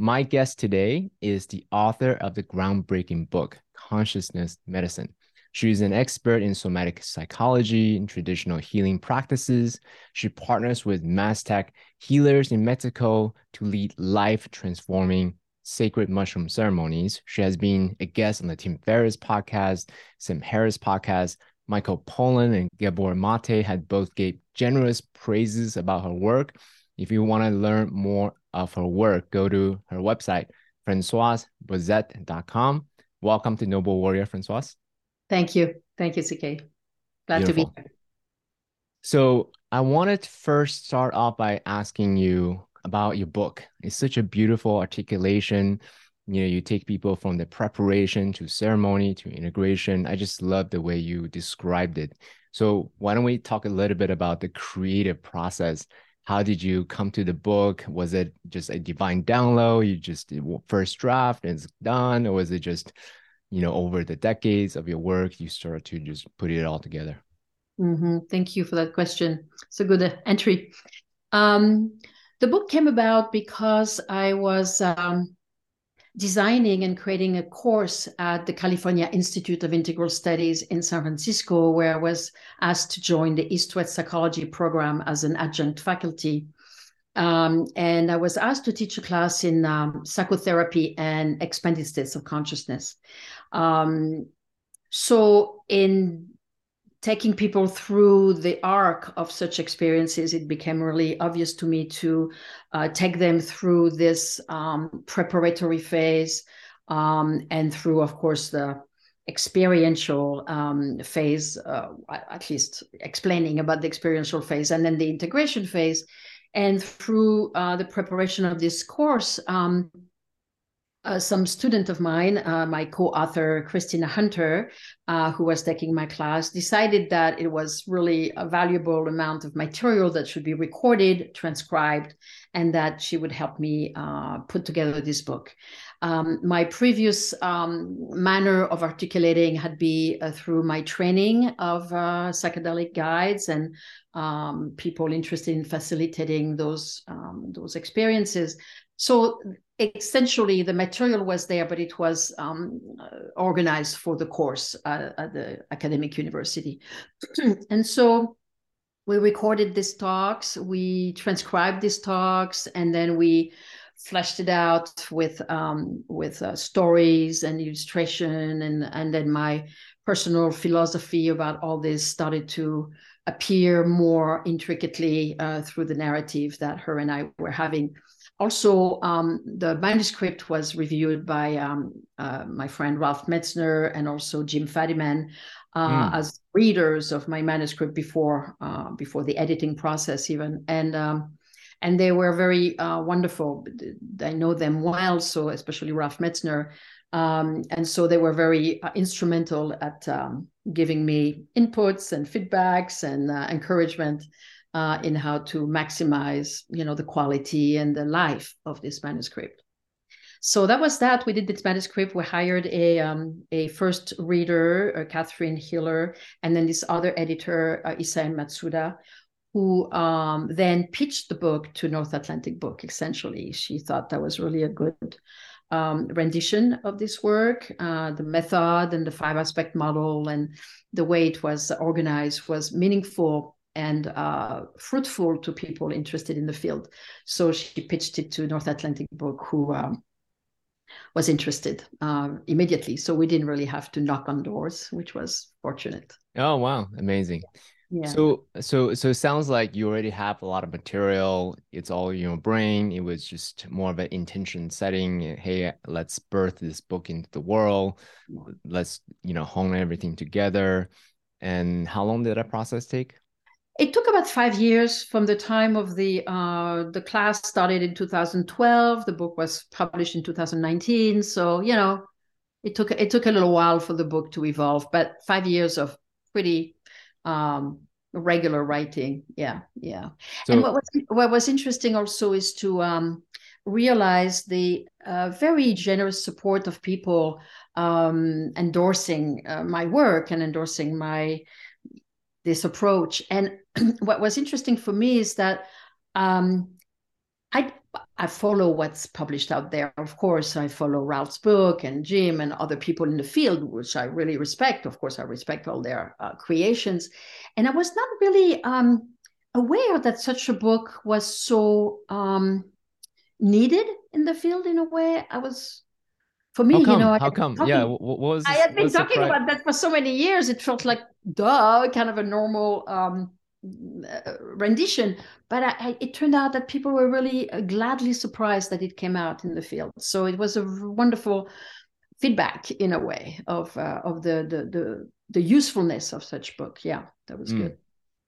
My guest today is the author of the groundbreaking book, Consciousness Medicine. She is an expert in somatic psychology and traditional healing practices. She partners with Mazatec healers in Mexico to lead life transforming sacred mushroom ceremonies. She has been a guest on the Tim Ferriss podcast, Sam Harris podcast. Michael Pollan and Gabor Mate had both gave generous praises about her work. If you want to learn more of her work, go to her website, francoisebourzat.com. Welcome to Noble Warrior, Francoise. Thank you. Thank you, CK. Glad Beautiful. to be here. So I wanted to first start off by asking you about your book. It's such a beautiful articulation. You know, you take people from the preparation to ceremony to integration. I just love the way you described it. So why don't we talk a little bit about the creative process? How did you come to the book? Was it just a divine download? You just first draft and it's done, or was it just, you know, over the decades of your work, you started to just put it all together? Mm-hmm. Thank you for that question. It's a good uh, entry. Um, the book came about because I was um, designing and creating a course at the California Institute of Integral Studies in San Francisco, where I was asked to join the East West Psychology program as an adjunct faculty. Um, and I was asked to teach a class in um, psychotherapy and expanded states of consciousness. Um, so, in taking people through the arc of such experiences, it became really obvious to me to uh, take them through this um, preparatory phase um, and through, of course, the experiential um, phase, uh, at least explaining about the experiential phase, and then the integration phase. And through uh, the preparation of this course, um, uh, some student of mine, uh, my co-author Christina Hunter, uh, who was taking my class, decided that it was really a valuable amount of material that should be recorded, transcribed, and that she would help me uh, put together this book. Um, my previous um, manner of articulating had been uh, through my training of psychedelic guides and um, people interested in facilitating those um, those experiences. So essentially, the material was there, but it was um, organized for the course uh, at the academic university. and so we recorded these talks, we transcribed these talks, and then we fleshed it out with um, with uh, stories and illustration, and and then my personal philosophy about all this started to appear more intricately uh, through the narrative that her and I were having also, um, the manuscript was reviewed by um, uh, my friend Ralph Metzner and also Jim Fadiman uh, mm. as readers of my manuscript before uh, before the editing process even, and um, and they were very uh, wonderful. I know them well, so especially Ralph Metzner, um, and so they were very uh, instrumental at um, giving me inputs and feedbacks and uh, encouragement uh, in how to maximize, you know, the quality and the life of this manuscript. So that was that. We did this manuscript. We hired a um, a first reader, uh, Catherine Hiller, and then this other editor, uh, Matsuda, who um, then pitched the book to North Atlantic Book. Essentially, she thought that was really a good um, rendition of this work. Uh, the method and the five aspect model and the way it was organized was meaningful and uh, fruitful to people interested in the field. So she pitched it to North Atlantic Book, who um, was interested uh, immediately. So we didn't really have to knock on doors, which was fortunate. Oh wow, amazing! Yeah. So so so it sounds like you already have a lot of material. It's all in your brain. It was just more of an intention setting. Hey, let's birth this book into the world. Let's you know hone everything together. And how long did that process take? It took about five years from the time of the uh, the class started in 2012. The book was published in 2019. So you know, it took it took a little while for the book to evolve, but five years of pretty um, regular writing. Yeah, yeah. So, and what was what was interesting also is to um, realize the uh, very generous support of people um, endorsing uh, my work and endorsing my this approach. And what was interesting for me is that um, I I follow what's published out there. Of course, I follow Ralph's book and Jim and other people in the field, which I really respect. Of course, I respect all their uh, creations. And I was not really um, aware that such a book was so um, needed in the field in a way. I was, for me, you know, how come? Talking, yeah, what, what was? I had been talking about that for so many years. It felt like duh, kind of a normal um, uh, rendition. But I, I, it turned out that people were really uh, gladly surprised that it came out in the field. So it was a wonderful feedback in a way of uh, of the, the the the usefulness of such book. Yeah, that was mm. good.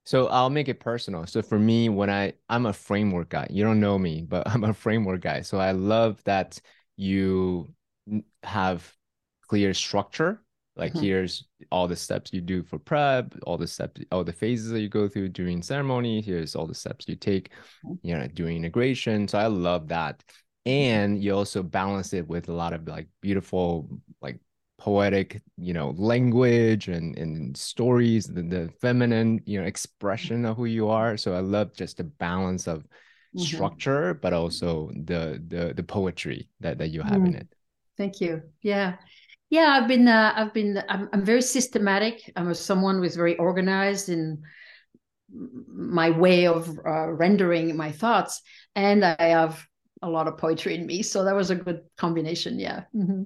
So I'll make it personal. So for me, when I I'm a framework guy. You don't know me, but I'm a framework guy. So I love that you have clear structure. Like mm-hmm. here's all the steps you do for prep, all the steps, all the phases that you go through during ceremony. Here's all the steps you take, mm-hmm. you know, doing integration. So I love that. And you also balance it with a lot of like beautiful, like poetic, you know, language and, and stories, the, the feminine, you know, expression of who you are. So I love just the balance of mm-hmm. structure, but also the the the poetry that, that you have mm. in it. Thank you. Yeah. Yeah, I've been uh, I've been I'm, I'm very systematic. I'm a, someone who's very organized in my way of uh, rendering my thoughts and I have a lot of poetry in me. So that was a good combination. Yeah. Mm-hmm.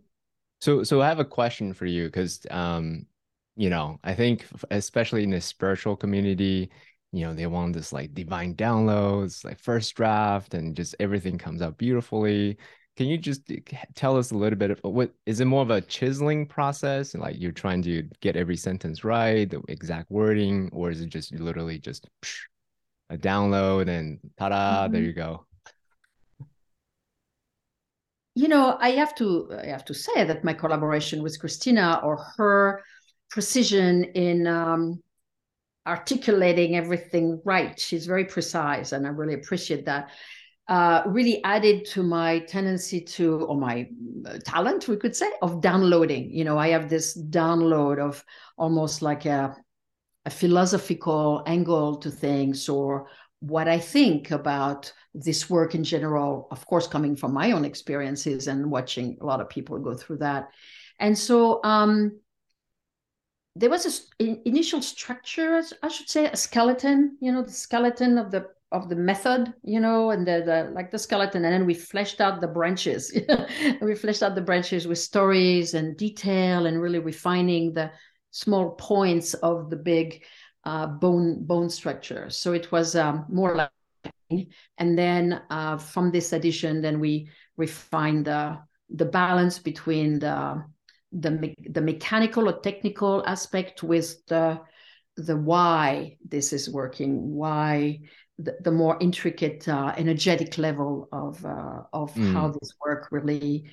So, so I have a question for you because, um, you know, I think especially in the spiritual community, you know, they want this like divine downloads, like first draft, and just everything comes out beautifully. Can you just tell us a little bit of what is it more of a chiseling process, like you're trying to get every sentence right, the exact wording, or is it just literally just psh, a download and ta-da, mm-hmm. there you go? you know, I have to I have to say that my collaboration with Christina or her precision in um, articulating everything right, she's very precise, and I really appreciate that. Uh, really added to my tendency to, or my uh, talent, we could say, of downloading. You know, I have this download of almost like a, a philosophical angle to things or what I think about this work in general, of course, coming from my own experiences and watching a lot of people go through that. And so um, there was an initial structure, I should say, a skeleton, you know, the skeleton of the of the method, you know, and the, the like the skeleton, and then we fleshed out the branches. we fleshed out the branches with stories and detail, and really refining the small points of the big uh, bone bone structure. So it was um, more like, and then uh, from this edition, then we refined the the balance between the the me- the mechanical or technical aspect with the the why this is working, why the, the more intricate uh, energetic level of uh, of mm. how this work really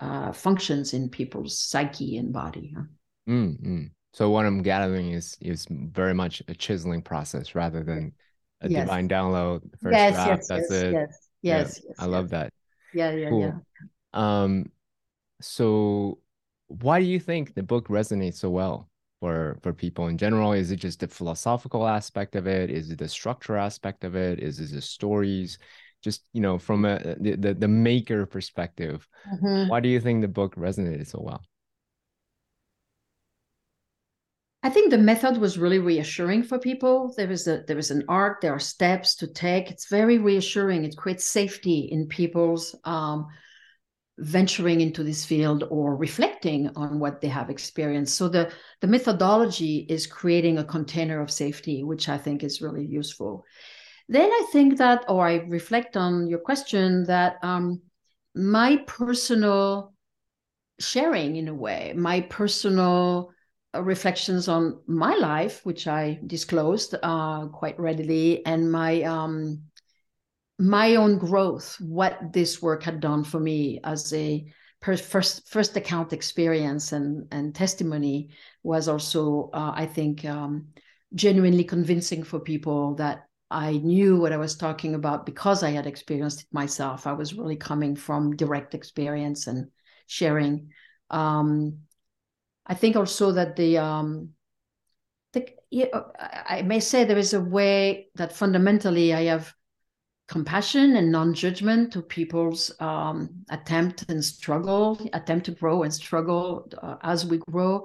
uh, functions in people's psyche and body. Huh? Mm-hmm. So what I'm gathering is is very much a chiseling process rather than a yes. divine download. First yes, draft, yes, that's yes, it. Yes, yes, yeah, yes I love that. Yeah, yeah, cool. yeah. Um, so why do you think the book resonates so well for for people in general? Is it just the philosophical aspect of it? Is it the structure aspect of it? Is it the stories? Just you know, from a the the, the maker perspective, mm-hmm. why do you think the book resonated so well? I think the method was really reassuring for people. There is a there is an arc. There are steps to take. It's very reassuring. It creates safety in people's um, venturing into this field or reflecting on what they have experienced. So the the methodology is creating a container of safety, which I think is really useful. Then I think that, or I reflect on your question that um, my personal sharing, in a way, my personal uh, reflections on my life, which I disclosed uh, quite readily, and my um, my own growth, what this work had done for me as a first first account experience and and testimony was also, uh, I think, um, genuinely convincing for people that I knew what I was talking about because I had experienced it myself. I was really coming from direct experience and sharing. Um, I think also that the um, the I may say there is a way that fundamentally I have compassion and non-judgment to people's um, attempt and struggle, attempt to grow and struggle uh, as we grow.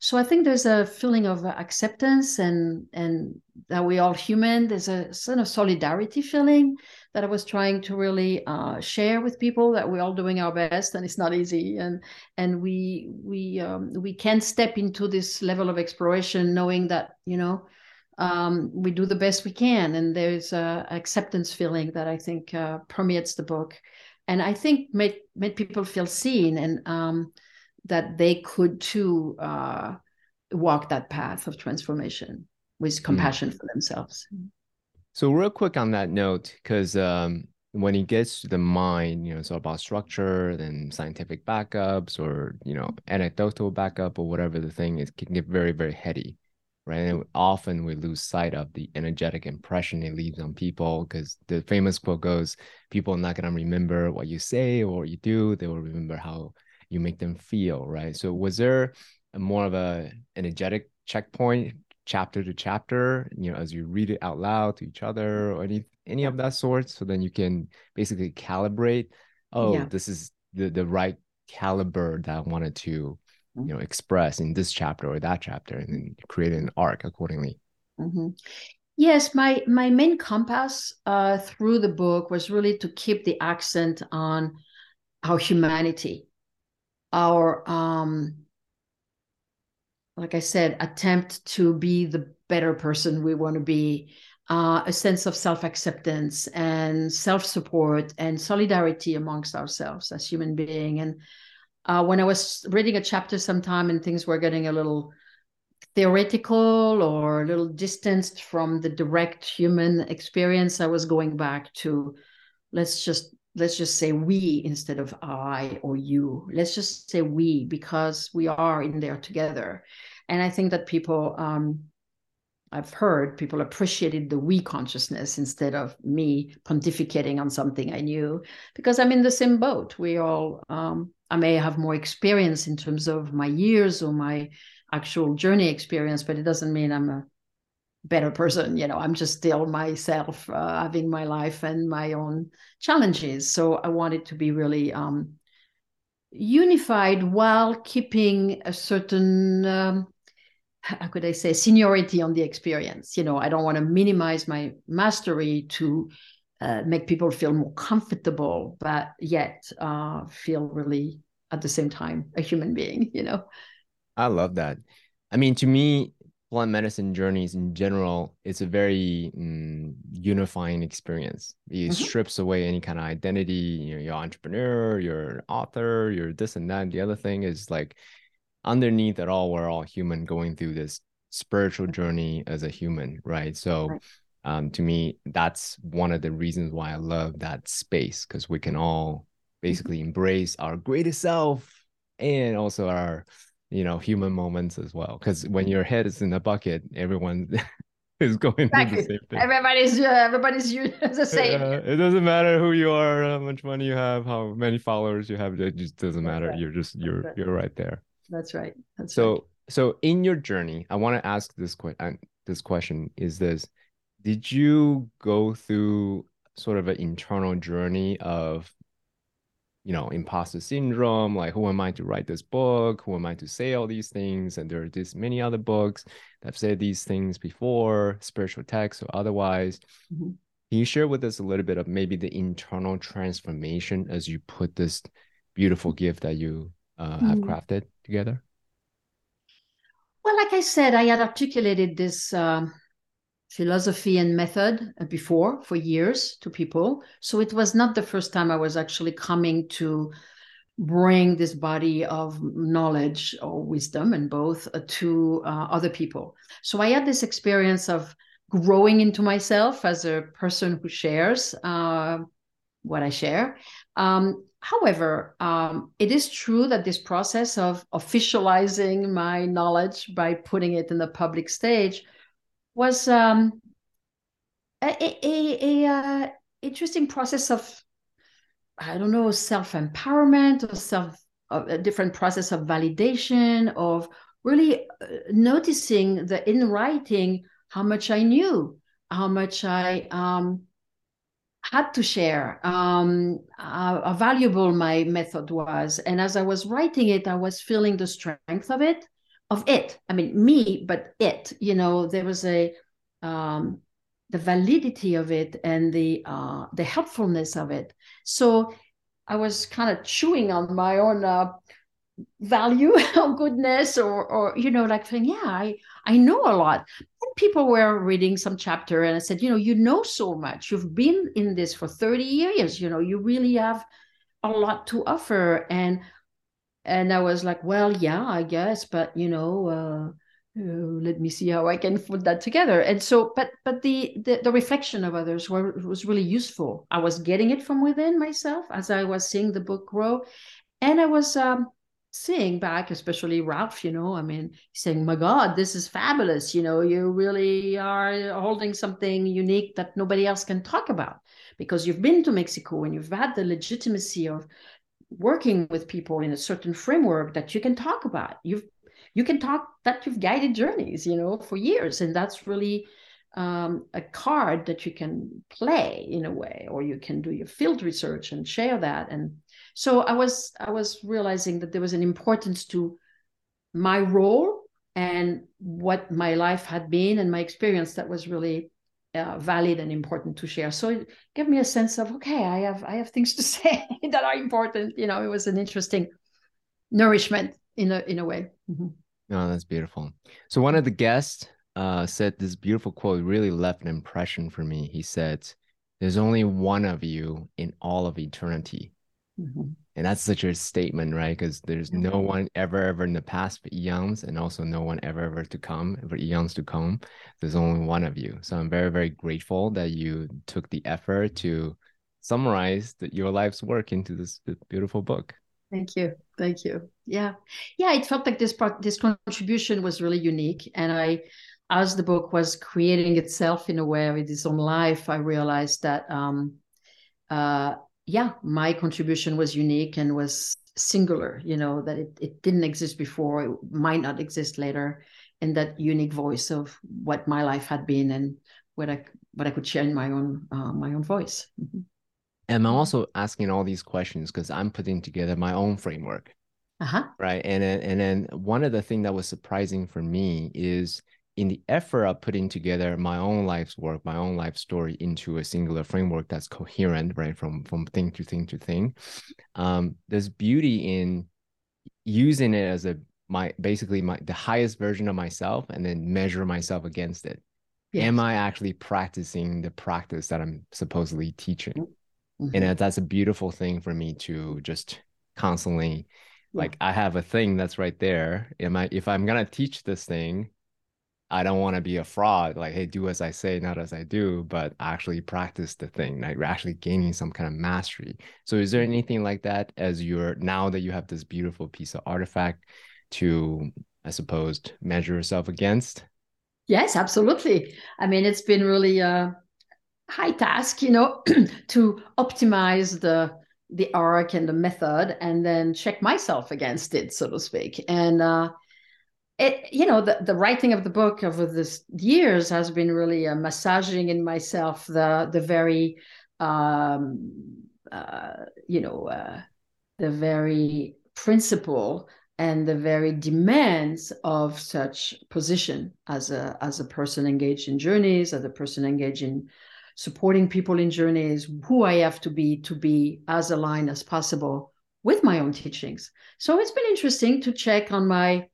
So I think there's a feeling of acceptance and and that we're all human. There's a sort of solidarity feeling that I was trying to really uh, share with people that we're all doing our best and it's not easy and and we we um, we can step into this level of exploration knowing that you know um, we do the best we can and there's a acceptance feeling that i think uh, permeates the book and i think made made people feel seen and um, that they could too uh, walk that path of transformation with hmm. compassion mm. for themselves so real quick on that note because um, when it gets to the mind you know it's all about structure then scientific backups or you know anecdotal backup or whatever the thing is can get very very heady right? And often we lose sight of the energetic impression it leaves on people because the famous quote goes, people are not going to remember what you say or what you do. They will remember how you make them feel, right? So was there a more of a energetic checkpoint chapter to chapter, you know, as you read it out loud to each other or any any of that sort? So then you can basically calibrate, oh, yeah. this is the, the right caliber that I wanted to you know express in this chapter or that chapter and then create an arc accordingly. Mm-hmm. yes my my main compass uh, through the book was really to keep the accent on our humanity our um like i said attempt to be the better person we want to be uh, a sense of self-acceptance and self-support and solidarity amongst ourselves as human being. And uh, when I was reading a chapter sometime and things were getting a little theoretical or a little distanced from the direct human experience, I was going back to let's just let's just say we instead of I or you. Let's just say we because we are in there together. And I think that people um, I've heard people appreciated the we consciousness instead of me pontificating on something I knew because I'm in the same boat. We all um, I may have more experience in terms of my years or my actual journey experience, but it doesn't mean I'm a better person. You know, I'm just still myself, uh, having my life and my own challenges. So I wanted to be really um, unified while keeping a certain, um, how could I say, seniority on the experience. You know, I don't want to minimize my mastery to uh, make people feel more comfortable, but yet uh, feel really at the same time a human being, you know? I love that. I mean, to me, plant medicine journeys in general, it's a very mm, unifying experience. It mm-hmm. strips away any kind of identity. You know, you're an entrepreneur, you're an author, you're this and that. The other thing is like underneath it all, we're all human going through this spiritual journey as a human, right? So right um, to me that's one of the reasons why i love that space because we can all basically embrace our greatest self and also our you know human moments as well because when your head is in a bucket everyone is going exactly. through the same thing everybody's uh, everybody's the same uh, it doesn't matter who you are how much money you have how many followers you have it just doesn't matter right. you're just you're right. you're right there that's right that's so right. so in your journey i want to ask this question this question is this did you go through sort of an internal journey of you know imposter syndrome like who am i to write this book who am i to say all these things and there are this many other books that have said these things before spiritual texts or otherwise mm-hmm. can you share with us a little bit of maybe the internal transformation as you put this beautiful gift that you uh, mm-hmm. have crafted together well like i said i had articulated this um, philosophy and method uh, before for years to people. So it was not the first time I was actually coming to bring this body of knowledge or wisdom and both uh, to uh, other people. So I had this experience of growing into myself as a person who shares uh, what I share. Um, however, um, it is true that this process of officializing my knowledge by putting it in the public stage was um, a, a, a, uh, interesting process of I don't know self empowerment or self a different process of validation of really uh, noticing that in writing how much I knew, how much I um, had to share um, how valuable my method was. And as I was writing it, I was feeling the strength of it, of it. I mean, me, but it. You know, there was a um, the validity of it and the uh, the helpfulness of it. So I was kind of chewing on my own uh, value or goodness or or you know like saying yeah i i know a lot and people were reading some chapter and i said you know you know so much you've been in this for 30 years you know you really have a lot to offer and and i was like well yeah i guess but you know uh, uh, let me see how i can put that together. And so but but the the, the reflection of others were, was really useful. I was getting it from within myself as i was seeing the book grow. And i was um, seeing back, especially Ralph, you know, I mean, saying, my God, this is fabulous. You know, you really are holding something unique that nobody else can talk about. Because you've been to Mexico and you've had the legitimacy of working with people in a certain framework that you can talk about. You've you can talk that you've guided journeys, you know, for years. And that's really um, a card that you can play in a way, or you can do your field research and share that. And so i was i was realizing that there was an importance to my role and what my life had been and my experience that was really uh, valid and important to share. So it gave me a sense of okay i have i have things to say that are important you know it was an interesting nourishment in a in a way. Mm-hmm. oh that's beautiful. So one of the guests uh, said this beautiful quote really left an impression for me. He said there's only one of you in all of eternity Mm-hmm. And that's such a statement, right? Because there's no one ever, ever in the past for eons, and also no one ever, ever to come for eons to come. There's only one of you. So I'm very, very grateful that you took the effort to summarize the, your life's work into this beautiful book. Thank you. Thank you. Yeah. Yeah. It felt like this part, this contribution was really unique. And I, as the book was creating itself in a way with its own life, I realized that um, uh, yeah, my contribution was unique and was singular, you know, that it, it didn't exist before, it might not exist later, and that unique voice of what my life had been and what I what I could share in my own uh, my own voice. Mm-hmm. And I'm also asking all these questions because I'm putting together my own framework. Uh-huh. Right. And then and then one of the things that was surprising for me is in the effort of putting together my own life's work, my own life story into a singular framework that's coherent, right, from from thing to thing to thing, um, there's beauty in using it as a my basically my the highest version of myself, and then measure myself against it. Yes. Am I actually practicing the practice that I'm supposedly teaching? Mm-hmm. And that's a beautiful thing for me to just constantly like I have a thing that's right there. Am I if I'm gonna teach this thing, I don't want to be a fraud, like, hey, do as I say, not as I do, but actually practice the thing, like we're actually gaining some kind of mastery. So is there mm-hmm. anything like that as you're now that you have this beautiful piece of artifact to, I suppose, measure yourself against? Yes, absolutely. I mean, it's been really a high task, you know, to optimize the the arc and the method and then check myself against it, so to speak. And uh it you know the, the writing of the book over this years has been really a massaging in myself the the very um uh you know uh the very principle and the very demands of such position as a as a person engaged in journeys as a person engaged in supporting people in journeys who i have to be to be as aligned as possible with my own teachings. So it's been interesting to check on my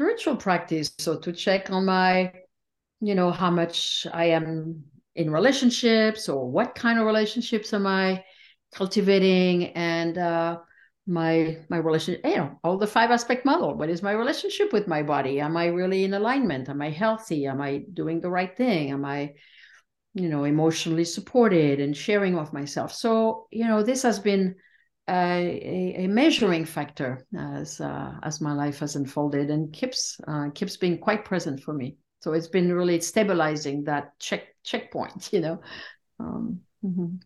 spiritual practice. So to check on my, you know, how much I am in relationships or what kind of relationships am I cultivating and uh, my my relationship you know all the five aspect model. What is my relationship with my body? Am i really in alignment? Am i healthy? Am i doing the right thing? Am i you know emotionally supported and sharing of myself? So you know this has been a, a, measuring factor as uh, as my life has unfolded and keeps uh, keeps being quite present for me. So it's been really stabilizing that check checkpoint, you know. Um, mm-hmm.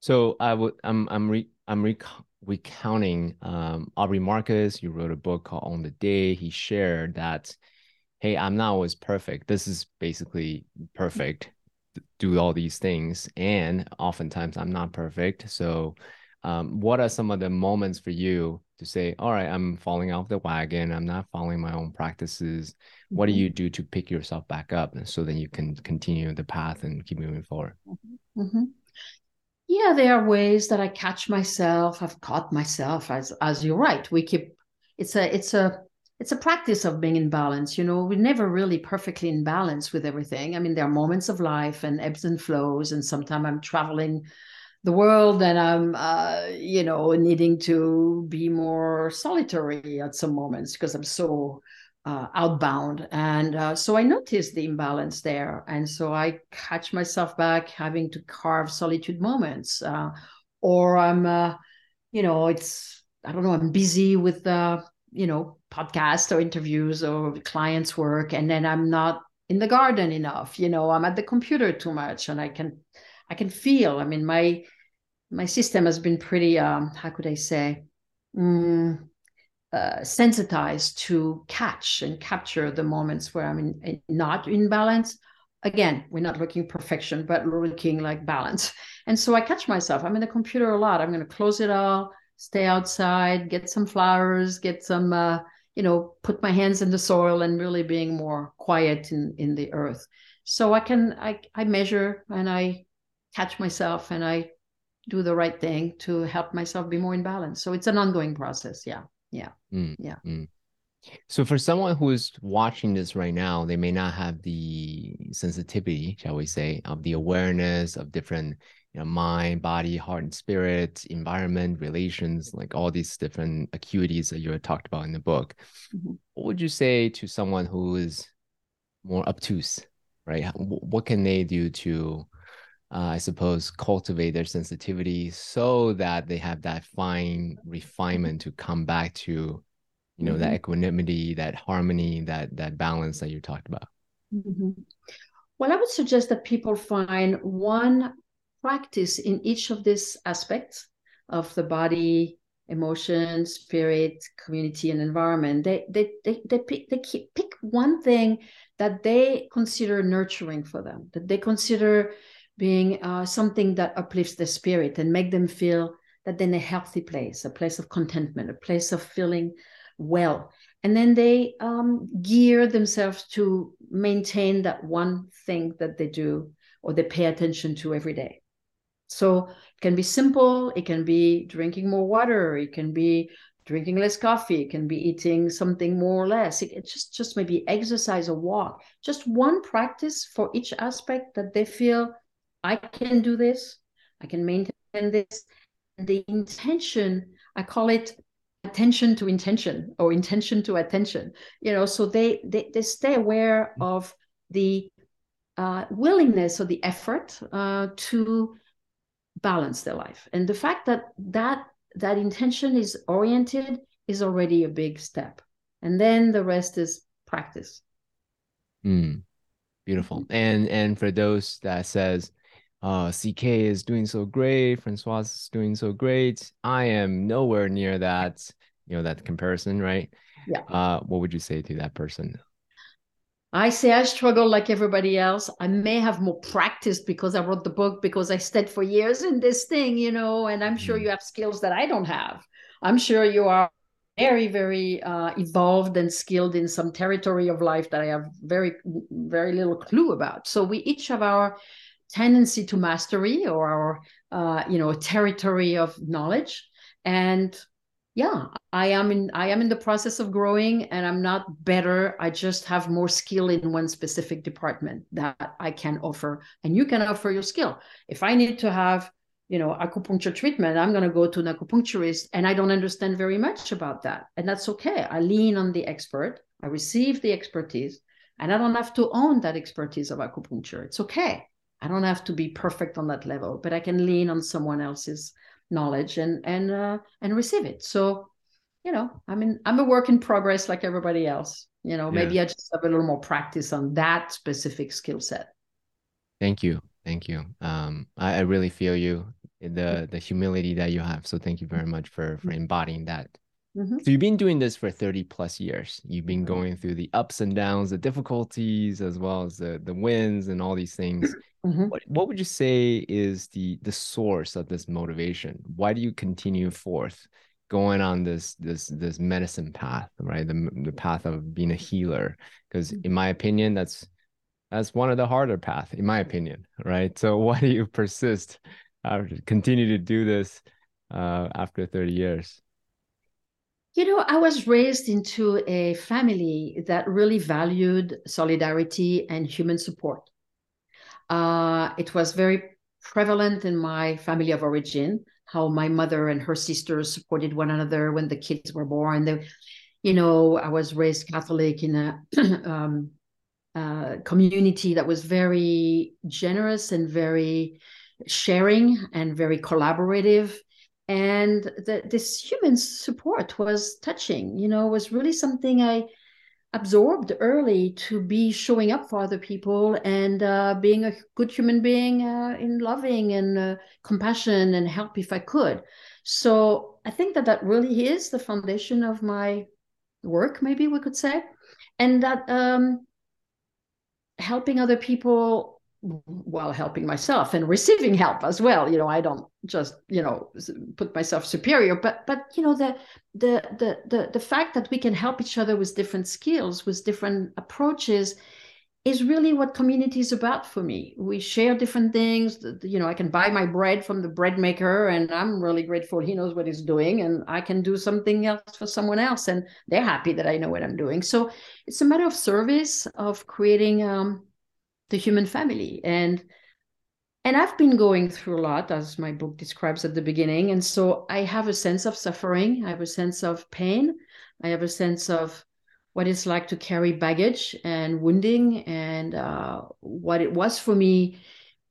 So I would I'm I'm re, I'm rec- recounting um, Aubrey Marcus. You wrote a book called Own the Day. He shared that, hey, I'm not always perfect. This is basically perfect do all these things and oftentimes i'm not perfect so um, what are some of the moments for you to say all right i'm falling off the wagon. I'm not following my own practices. What do mm-hmm. you do to pick yourself back up so then you can continue the path and keep moving forward? Mm-hmm. mm-hmm. yeah there are ways that i catch myself. I've caught myself as as you're right. We keep it's a it's a it's a practice of being in balance you know? We're never really perfectly in balance with everything. I mean there are moments of life and ebbs and flows and sometimes i'm traveling the world and i'm uh, you know needing to be more solitary at some moments because i'm so uh, outbound. And uh, so i noticed the imbalance there. And so i catch myself back having to carve solitude moments uh, or i'm uh, you know it's i don't know i'm busy with uh, you know podcasts or interviews or clients work and then i'm not in the garden enough. You know i'm at the computer too much and i can i can feel i mean my my system has been pretty um how could i say mm, uh, sensitized to catch and capture the moments where i'm in, in, not in balance. Again we're not looking perfection but looking like balance. And so i catch myself. I'm in the computer a lot. I'm going to close it all stay outside get some flowers get some uh, you know put my hands in the soil and really being more quiet in in the earth. So i can i i measure and i catch myself and i do the right thing to help myself be more in balance so it's an ongoing process yeah yeah mm, yeah mm. so for someone who is watching this right now they may not have the sensitivity shall we say of the awareness of different you know, mind, body, heart, and spirit, environment, relations, like all these different acuities that you had talked about in the book. Mm-hmm. What would you say to someone who is more obtuse, right? What can they do to, uh, I suppose, cultivate their sensitivity so that they have that fine refinement to come back to, you know, mm-hmm. that equanimity, that harmony, that that balance that you talked about? Mm-hmm. Well, I would suggest that people find one practice in each of these aspects of the body, emotion, spirit, community, and environment, they they they they pick, they keep, pick one thing that they consider nurturing for them, that they consider being uh, something that uplifts their spirit and make them feel that they're in a healthy place, a place of contentment, a place of feeling well. And then they um, gear themselves to maintain that one thing that they do or they pay attention to every day. So it can be simple, it can be drinking more water, it can be drinking less coffee, it can be eating something more or less. It, it just just maybe exercise or walk. Just one practice for each aspect that they feel I can do this, I can maintain this. The intention, I call it attention to intention or intention to attention. You know, so they they, they stay aware of the uh, willingness or the effort uh, to balance their life. And the fact that that that intention is oriented is already a big step. And then the rest is practice. Mm, beautiful. And and for those that says uh ck is doing so great francoise is doing so great i am nowhere near that you know that comparison right yeah uh what would you say to that person I say I struggle like everybody else. I may have more practice because I wrote the book because I stayed for years in this thing, you know, and I'm sure mm-hmm. you have skills that I don't have. I'm sure you are very, very uh, evolved and skilled in some territory of life that I have very, very little clue about. So we each have our tendency to mastery or our, uh, you know, territory of knowledge. And yeah i am in i am in the process of growing and i'm not better. I just have more skill in one specific department that i can offer. And you can offer your skill. If i need to have you know acupuncture treatment i'm going to go to an acupuncturist and i don't understand very much about that. And that's okay. I lean on the expert. I receive the expertise and i don't have to own that expertise of acupuncture. It's okay i don't have to be perfect on that level but i can lean on someone else's knowledge and and uh, and receive it. So you know i mean i'm a work in progress like everybody else you know maybe yeah. i just have a little more practice on that specific skill set. Thank you. Thank you. Um I, I really feel you the the humility that you have. So thank you very much for for embodying that Mm-hmm. So you've been doing this for 30 plus years. You've been mm-hmm. going through the ups and downs, the difficulties, as well as the, the wins and all these things. Mm-hmm. What, what would you say is the the source of this motivation? Why do you continue forth going on this this this medicine path, right? The, the path of being a healer. Because in my opinion, that's that's one of the harder path, in my opinion, right? So why do you persist, uh, continue to do this uh, after 30 years? You know, I was raised into a family that really valued solidarity and human support. Uh, it was very prevalent in my family of origin how my mother and her sisters supported one another when the kids were born. They, you know, I was raised Catholic in a um, uh, community that was very generous and very sharing and very collaborative and this human support was touching you know was really something i absorbed early to be showing up for other people and uh, being a good human being uh, in loving and uh, compassion and help if i could. So i think that that really is the foundation of my work maybe we could say. And that um, helping other people while helping myself and receiving help as well. You know i don't just you know put myself superior but but you know the the the the, the fact that we can help each other with different skills with different approaches is really what community is about for me. We share different things. You know i can buy my bread from the bread maker and i'm really grateful he knows what he's doing and i can do something else for someone else and they're happy that i know what i'm doing. So it's a matter of service of creating um, the human family. And and i've been going through a lot as my book describes at the beginning. And so i have a sense of suffering. I have a sense of pain. I have a sense of what it's like to carry baggage and wounding and uh, what it was for me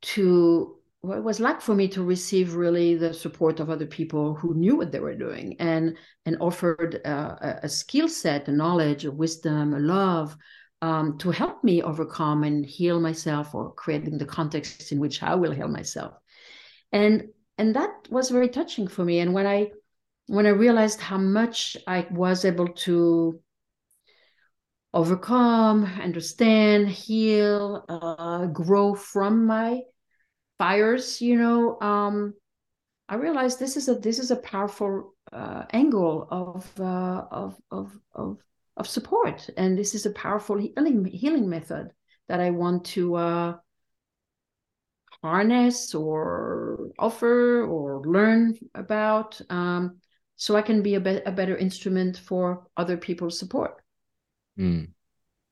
to what it was like for me to receive really the support of other people who knew what they were doing and and offered uh, a, a skill set a knowledge a wisdom a love um, to help me overcome and heal myself or creating the context in which I will heal myself. And and that was very touching for me. And when I when I realized how much I was able to overcome, understand, heal, uh, grow from my fires, you know, um, I realized this is a this is a powerful uh, angle of, uh, of of of of support. And this is a powerful healing, healing method that I want to uh, harness or offer or learn about um, so I can be a, be- a better instrument for other people's support. Mm.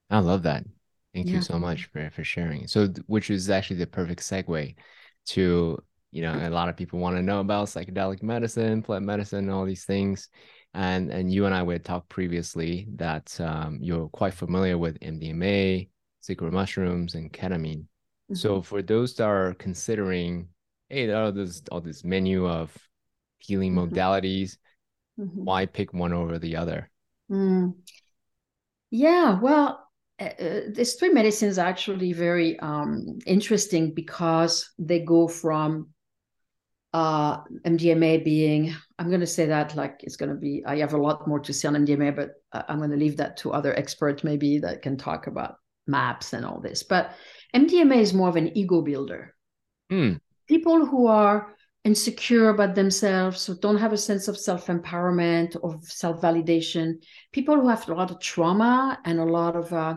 I love that. Thank yeah. you so much for, for sharing. So, which is actually the perfect segue to, you know, a lot of people want to know about psychedelic medicine, plant medicine, all these things and and you and I would talk previously that um, you're quite familiar with MDMA, sacred mushrooms, and ketamine. Mm-hmm. So for those that are considering, hey, there are this all this menu of healing mm-hmm. modalities, mm-hmm. why pick one over the other? Mm. Yeah, well, uh, these three medicines are actually very um, interesting because they go from uh, MDMA being, I'm going to say that like it's going to be, I have a lot more to say on MDMA, but I'm going to leave that to other experts maybe that can talk about MAPS and all this. But MDMA is more of an ego builder. Mm. People who are insecure about themselves, or don't have a sense of self empowerment or self validation, people who have a lot of trauma and a lot of uh,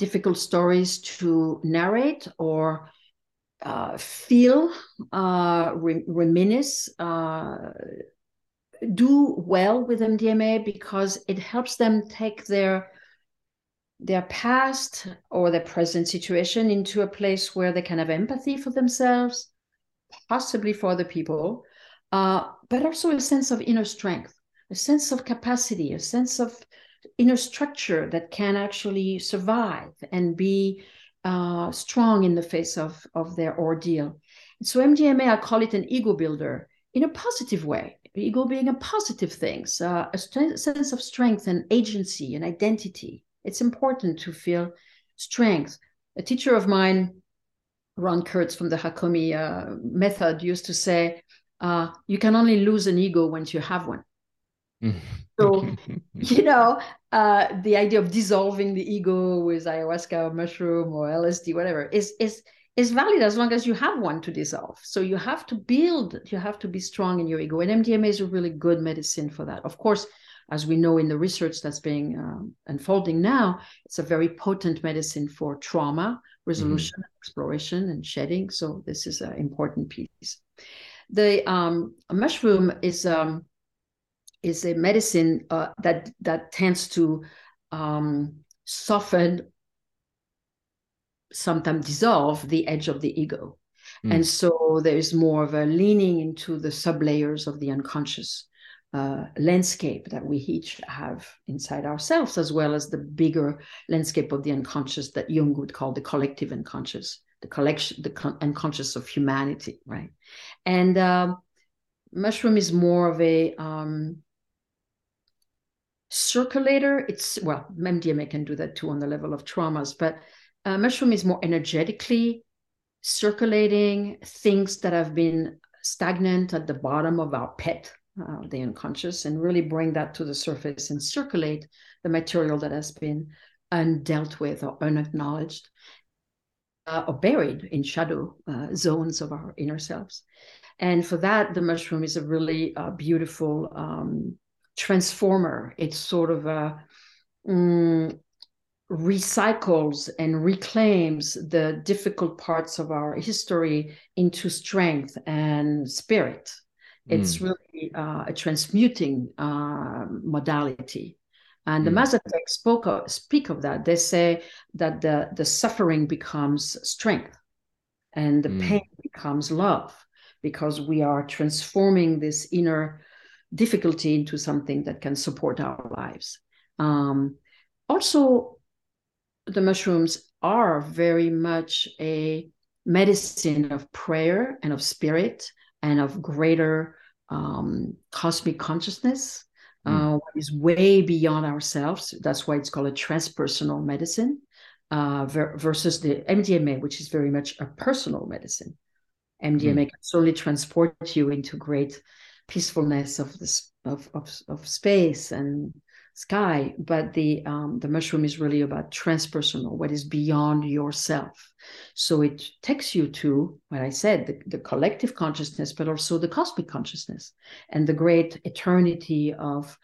difficult stories to narrate or uh, feel, uh, re- reminisce, uh, do well with MDMA because it helps them take their their past or their present situation into a place where they can have empathy for themselves, possibly for other people, uh, but also a sense of inner strength, a sense of capacity, a sense of inner structure that can actually survive and be uh, strong in the face of, of their ordeal. So MDMA, I call it an ego builder in a positive way. Ego being a positive thing, a sense of strength and agency and identity. It's important to feel strength. A teacher of mine, Ron Kurtz from the Hakomi uh, method, used to say, uh, "You can only lose an ego once you have one." So, you know, uh, the idea of dissolving the ego with ayahuasca or mushroom or LSD, whatever, is is is valid as long as you have one to dissolve. So you have to build, you have to be strong in your ego. And MDMA is a really good medicine for that. Of course, as we know in the research that's being um, unfolding now, it's a very potent medicine for trauma resolution, mm-hmm. exploration, and shedding. So this is an important piece. The um, mushroom is um, is a medicine uh, that that tends to um, soften, sometimes dissolve the edge of the ego, mm. and so there is more of a leaning into the sublayers of the unconscious uh, landscape that we each have inside ourselves, as well as the bigger landscape of the unconscious that Jung would call the collective unconscious, the collection, the con- unconscious of humanity, right? And uh, mushroom is more of a um, circulator. It's well, MDMA can do that too on the level of traumas, but uh, mushroom is more energetically circulating things that have been stagnant at the bottom of our pit uh, the unconscious and really bring that to the surface and circulate the material that has been undealt with or unacknowledged uh, or buried in shadow uh, zones of our inner selves. And for that, the mushroom is a really uh, beautiful um, transformer. It's sort of a um, recycles and reclaims the difficult parts of our history into strength and spirit it's mm. really uh, a transmuting uh, modality. And the mm. Mazatec spoke of, speak of that. They say that the, the suffering becomes strength and the mm. pain becomes love because we are transforming this inner difficulty into something that can support our lives. Um, also, the mushrooms are very much a medicine of prayer and of spirit and of greater um, cosmic consciousness mm. uh, is way beyond ourselves. That's why it's called a transpersonal medicine uh, ver- versus the MDMA, which is very much a personal medicine. MDMA mm. can certainly transport you into great peacefulness of this of, of, of space and sky but the um, the mushroom is really about transpersonal what is beyond yourself. So it takes you to what i said the, the collective consciousness but also the cosmic consciousness and the great eternity of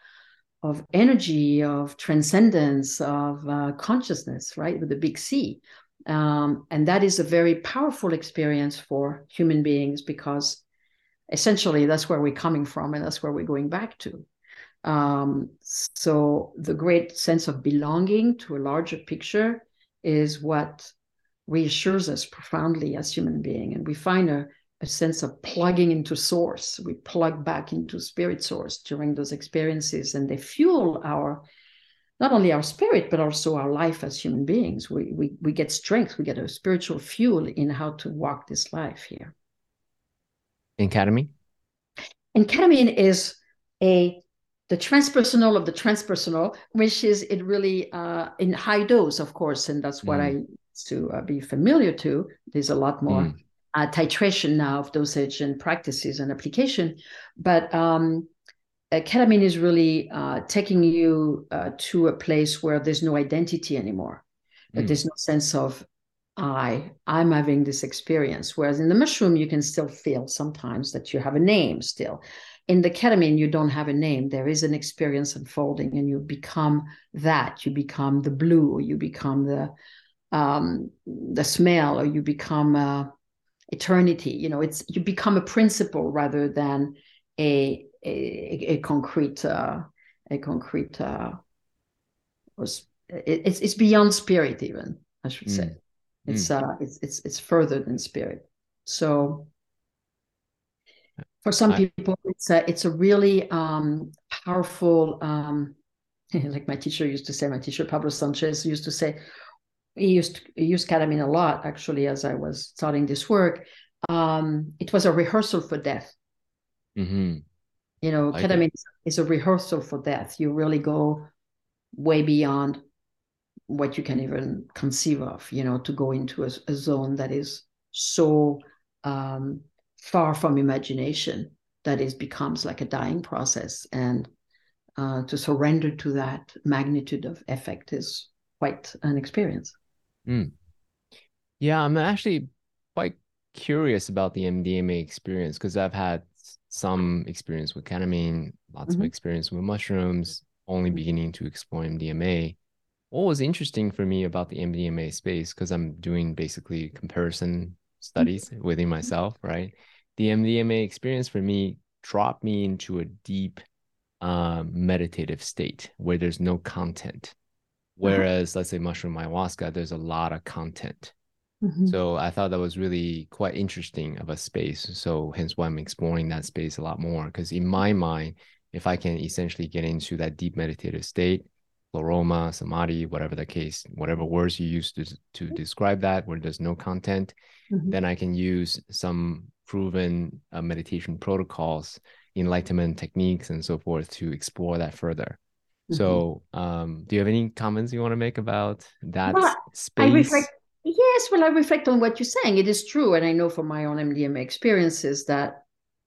of energy of transcendence of uh, consciousness right with the big c. Um, and that is a very powerful experience for human beings because essentially that's where we're coming from and that's where we're going back to um, so the great sense of belonging to a larger picture is what reassures us profoundly as human being, and we find a, a sense of plugging into source. We plug back into spirit source during those experiences, and they fuel our not only our spirit but also our life as human beings. We we we get strength, we get a spiritual fuel in how to walk this life here. In ketamine? And ketamine is a the transpersonal of the transpersonal, which is it really uh, in high dose, of course, and that's what mm. I used to uh, be familiar to. There's a lot more mm. uh, titration now of dosage and practices and application, but um, uh, ketamine is really uh, taking you uh, to a place where there's no identity anymore. Mm. There's no sense of I, I'm having this experience. Whereas in the mushroom, you can still feel sometimes that you have a name still. In the ketamine you don't have a name. There is an experience unfolding and you become that. You become the blue or you become the um, the smell or you become uh, eternity. You know it's you become a principle rather than a a, a concrete uh, a concrete uh, it's it's beyond spirit even i should say. mm. It's mm. uh it's it's it's further than spirit so for some I, people it's a it's a really um, powerful um, like my teacher used to say my teacher pablo sanchez used to say he used to, he used ketamine a lot actually as i was starting this work um, it was a rehearsal for death mm-hmm. you know ketamine is a rehearsal for death you really go way beyond what you can even conceive of you know to go into a, a zone that is so um, far from imagination that it becomes like a dying process and uh, to surrender to that magnitude of effect is quite an experience. Mm. Yeah, I'm actually quite curious about the MDMA experience because I've had some experience with ketamine, lots mm-hmm. of experience with mushrooms, only beginning to explore MDMA. What was interesting for me about the MDMA space, because I'm doing basically comparison studies mm-hmm. within myself, right? The MDMA experience for me dropped me into a deep uh, meditative state where there's no content. Uh-huh. Whereas, let's say mushroom ayahuasca, there's a lot of content. Mm-hmm. So I thought that was really quite interesting of a space. So hence why I'm exploring that space a lot more. Because in my mind, if I can essentially get into that deep meditative state, pleroma, samadhi, whatever the case, whatever words you use to, to mm-hmm. describe that, where there's no content, mm-hmm. then I can use some proven uh, meditation protocols, enlightenment techniques, and so forth to explore that further. Mm-hmm. So, um, do you have any comments you want to make about that well, space? Yes, well, I reflect on what you're saying. It is true. And I know from my own MDMA experiences that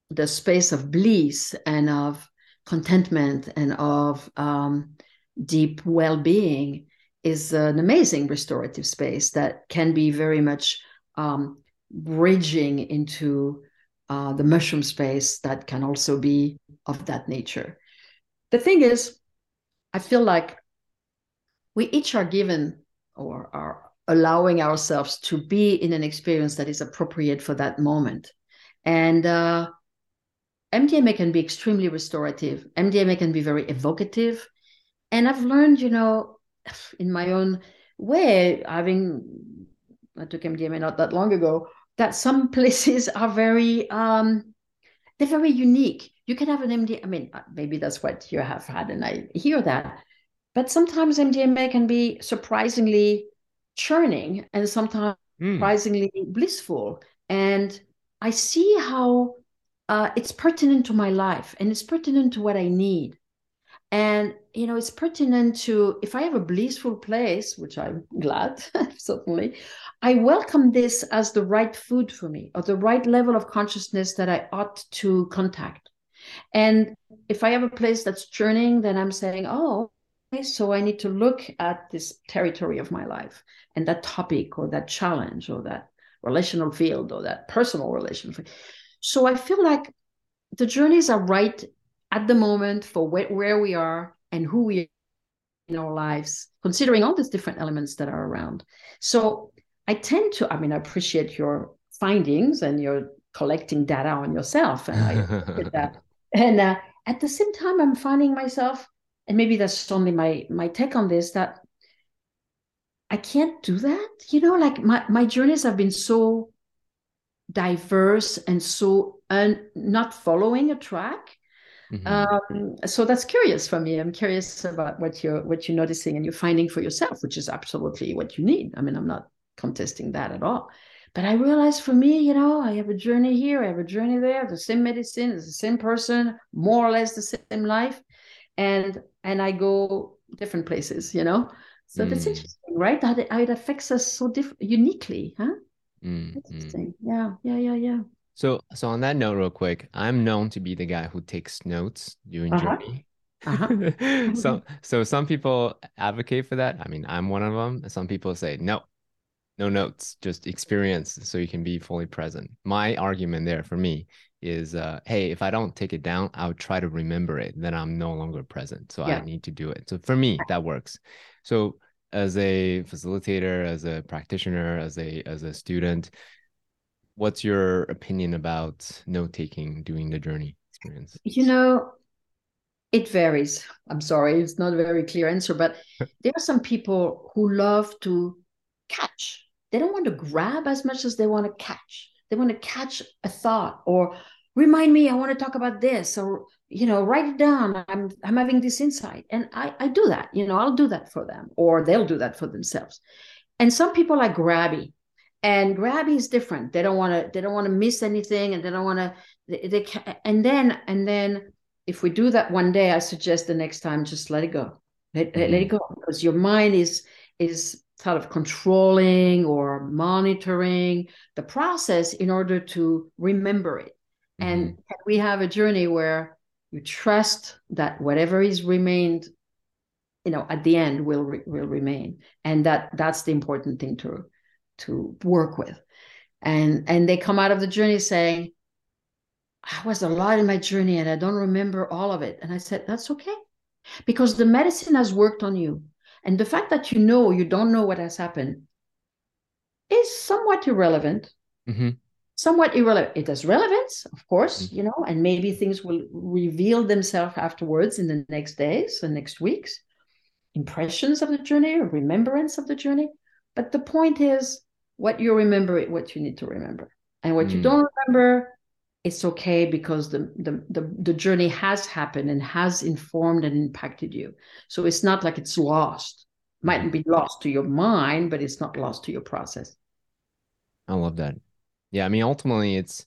the space of bliss and of contentment and of um, deep well being is an amazing restorative space that can be very much um, bridging into uh, the mushroom space that can also be of that nature. The thing is, I feel like we each are given or are allowing ourselves to be in an experience that is appropriate for that moment. And uh, MDMA can be extremely restorative. MDMA can be very evocative. And I've learned, you know, in my own way, having I took MDMA not that long ago, that some places are very um they're very unique. You can have an MDMA, I mean, uh, maybe that's what you have had, and I hear that. But sometimes MDMA can be surprisingly churning and sometimes mm. surprisingly blissful. And I see how uh, it's pertinent to my life and it's pertinent to what I need. And, you know, it's pertinent to if I have a blissful place, which I'm glad, certainly, I welcome this as the right food for me or the right level of consciousness that I ought to contact. And if I have a place that's churning, then I'm saying, oh, so I need to look at this territory of my life and that topic or that challenge or that relational field or that personal relationship. So I feel like the journeys are right at the moment for wh- where we are and who we are in our lives, considering all these different elements that are around. So I tend to, I mean, I appreciate your findings and your collecting data on yourself, and I did that. And uh, at the same time, I'm finding myself, and maybe that's only my my take on this, that I can't do that. You know, like my, my journeys have been so diverse and so un, not following a track. Mm-hmm. Um, so that's curious for me. I'm curious about what you're what you're noticing and you're finding for yourself, which is absolutely what you need. I mean, I'm not contesting that at all. But I realize for me, you know, I have a journey here, I have a journey there, the same medicine, the same person, more or less the same life, and and I go different places, you know. So mm. that's interesting, right? That it, it affects us so different, uniquely, huh? Mm, interesting. Yeah, yeah, yeah, yeah. So, so on that note, real quick, I'm known to be the guy who takes notes during uh-huh. journey. Uh-huh. so, so some people advocate for that. I mean, I'm one of them. Some people say no, no notes, just experience, so you can be fully present. My argument there for me is, uh, hey, if I don't take it down, I'll try to remember it. Then I'm no longer present, so yeah. I need to do it. So for me, that works. So as a facilitator, as a practitioner, as a as a student, what's your opinion about note taking during the journey experience? You know, it varies. I'm sorry, it's not a very clear answer, but there are some people who love to catch. They don't want to grab as much as they want to catch. They want to catch a thought or remind me, I want to talk about this or you know write it down i'm i'm having this insight and i i do that you know i'll do that for them or they'll do that for themselves and some people are grabby and grabby is different they don't want to they don't want to miss anything and they don't want to they, they and then and then if we do that one day i suggest the next time just let it go let, mm-hmm. let it go because your mind is is sort of controlling or monitoring the process in order to remember it mm-hmm. and we have a journey where you trust that whatever is remained you know at the end will re- will remain and that that's the important thing to to work with. And and they come out of the journey saying i was a lot in my journey and i don't remember all of it. And i said that's okay. Because the medicine has worked on you. And the fact that you know you don't know what has happened is somewhat irrelevant. Mm-hmm. somewhat irrelevant it has relevance of course mm-hmm. you know and maybe things will reveal themselves afterwards in the next days and next weeks. Impressions of the journey or remembrance of the journey. But the point is what you remember what you need to remember. And what mm. you don't remember it's okay because the, the, the the journey has happened and has informed and impacted you. So it's not like it's lost. Might mm-hmm. be lost to your mind but it's not lost to your process. I love that. Yeah i mean ultimately it's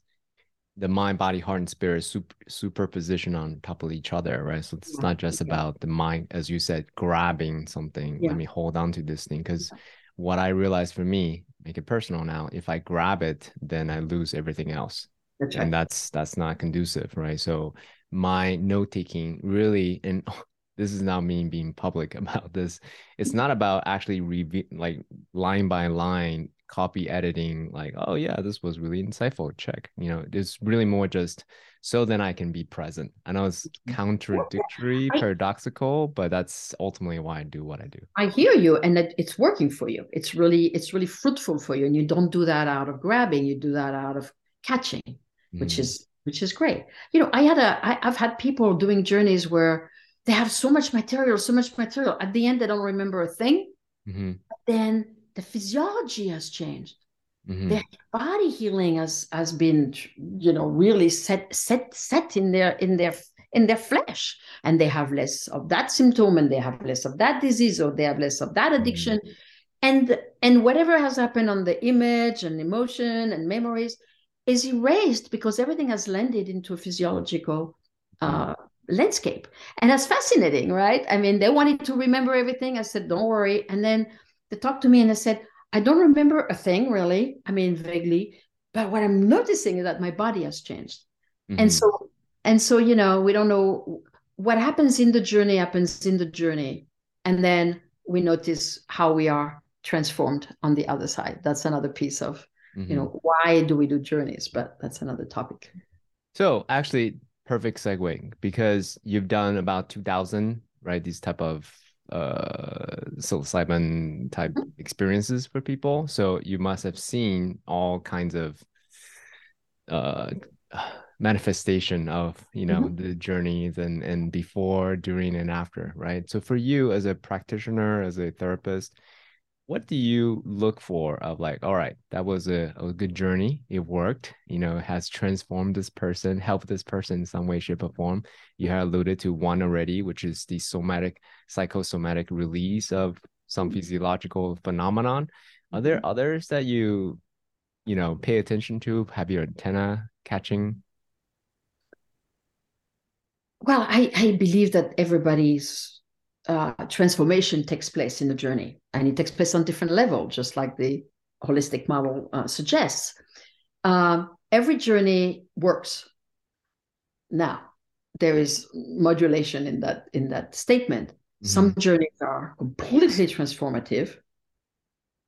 the mind body heart and spirit super, superposition on top of each other right? So it's yeah. not just about the mind as you said grabbing something. Yeah. let me hold on to this thing. Because what i realized for me make it personal now. If i grab it then i lose everything else. That's right. and that's that's not conducive right? So my note taking really and this is not me being public about this. It's not about actually re- like line by line copy editing like oh yeah this was really insightful. Check you know? It's really more just so then i can be present. I know it's contradictory I, paradoxical but that's ultimately why i do what i do. I hear you and that it's working for you. It's really it's really fruitful for you and you don't do that out of grabbing you do that out of catching mm. which is which is great. You know i had a I, i've had people doing journeys where they have so much material so much material. At the end they don't remember a thing. Mm-hmm. then the physiology has changed. Mm-hmm. Their body healing has has been, you know, really set set set in their in their in their flesh, and they have less of that symptom, and they have less of that disease, or they have less of that addiction, mm-hmm. and and whatever has happened on the image and emotion and memories is erased because everything has landed into a physiological mm-hmm. uh, landscape, and that's fascinating, right? I mean, they wanted to remember everything. I said, don't worry, and then they talked to me and they said, I don't remember a thing really. I mean, vaguely, but what I'm noticing is that my body has changed. Mm-hmm. And so, and so, you know, we don't know what happens in the journey happens in the journey. And then we notice how we are transformed on the other side. That's another piece of, mm-hmm. you know, why do we do journeys? But that's another topic. So actually perfect segue because you've done about 2000, right? These type of uh psilocybin type mm-hmm. experiences for people so you must have seen all kinds of uh manifestation of you know mm-hmm. the journeys and and before during and after right so for you as a practitioner as a therapist what do you look for of like all right that was a, a good journey. It worked. You know has transformed this person helped this person in some way shape or form. You have alluded to one already which is the somatic psychosomatic release of some mm-hmm. physiological phenomenon. Are there mm-hmm. others that you you know pay attention to? Have your antenna catching? Well i i believe that everybody's uh, transformation takes place in the journey and it takes place on different levels just like the holistic model uh, suggests uh, every journey works now there is modulation in that in that statement mm-hmm. some journeys are completely transformative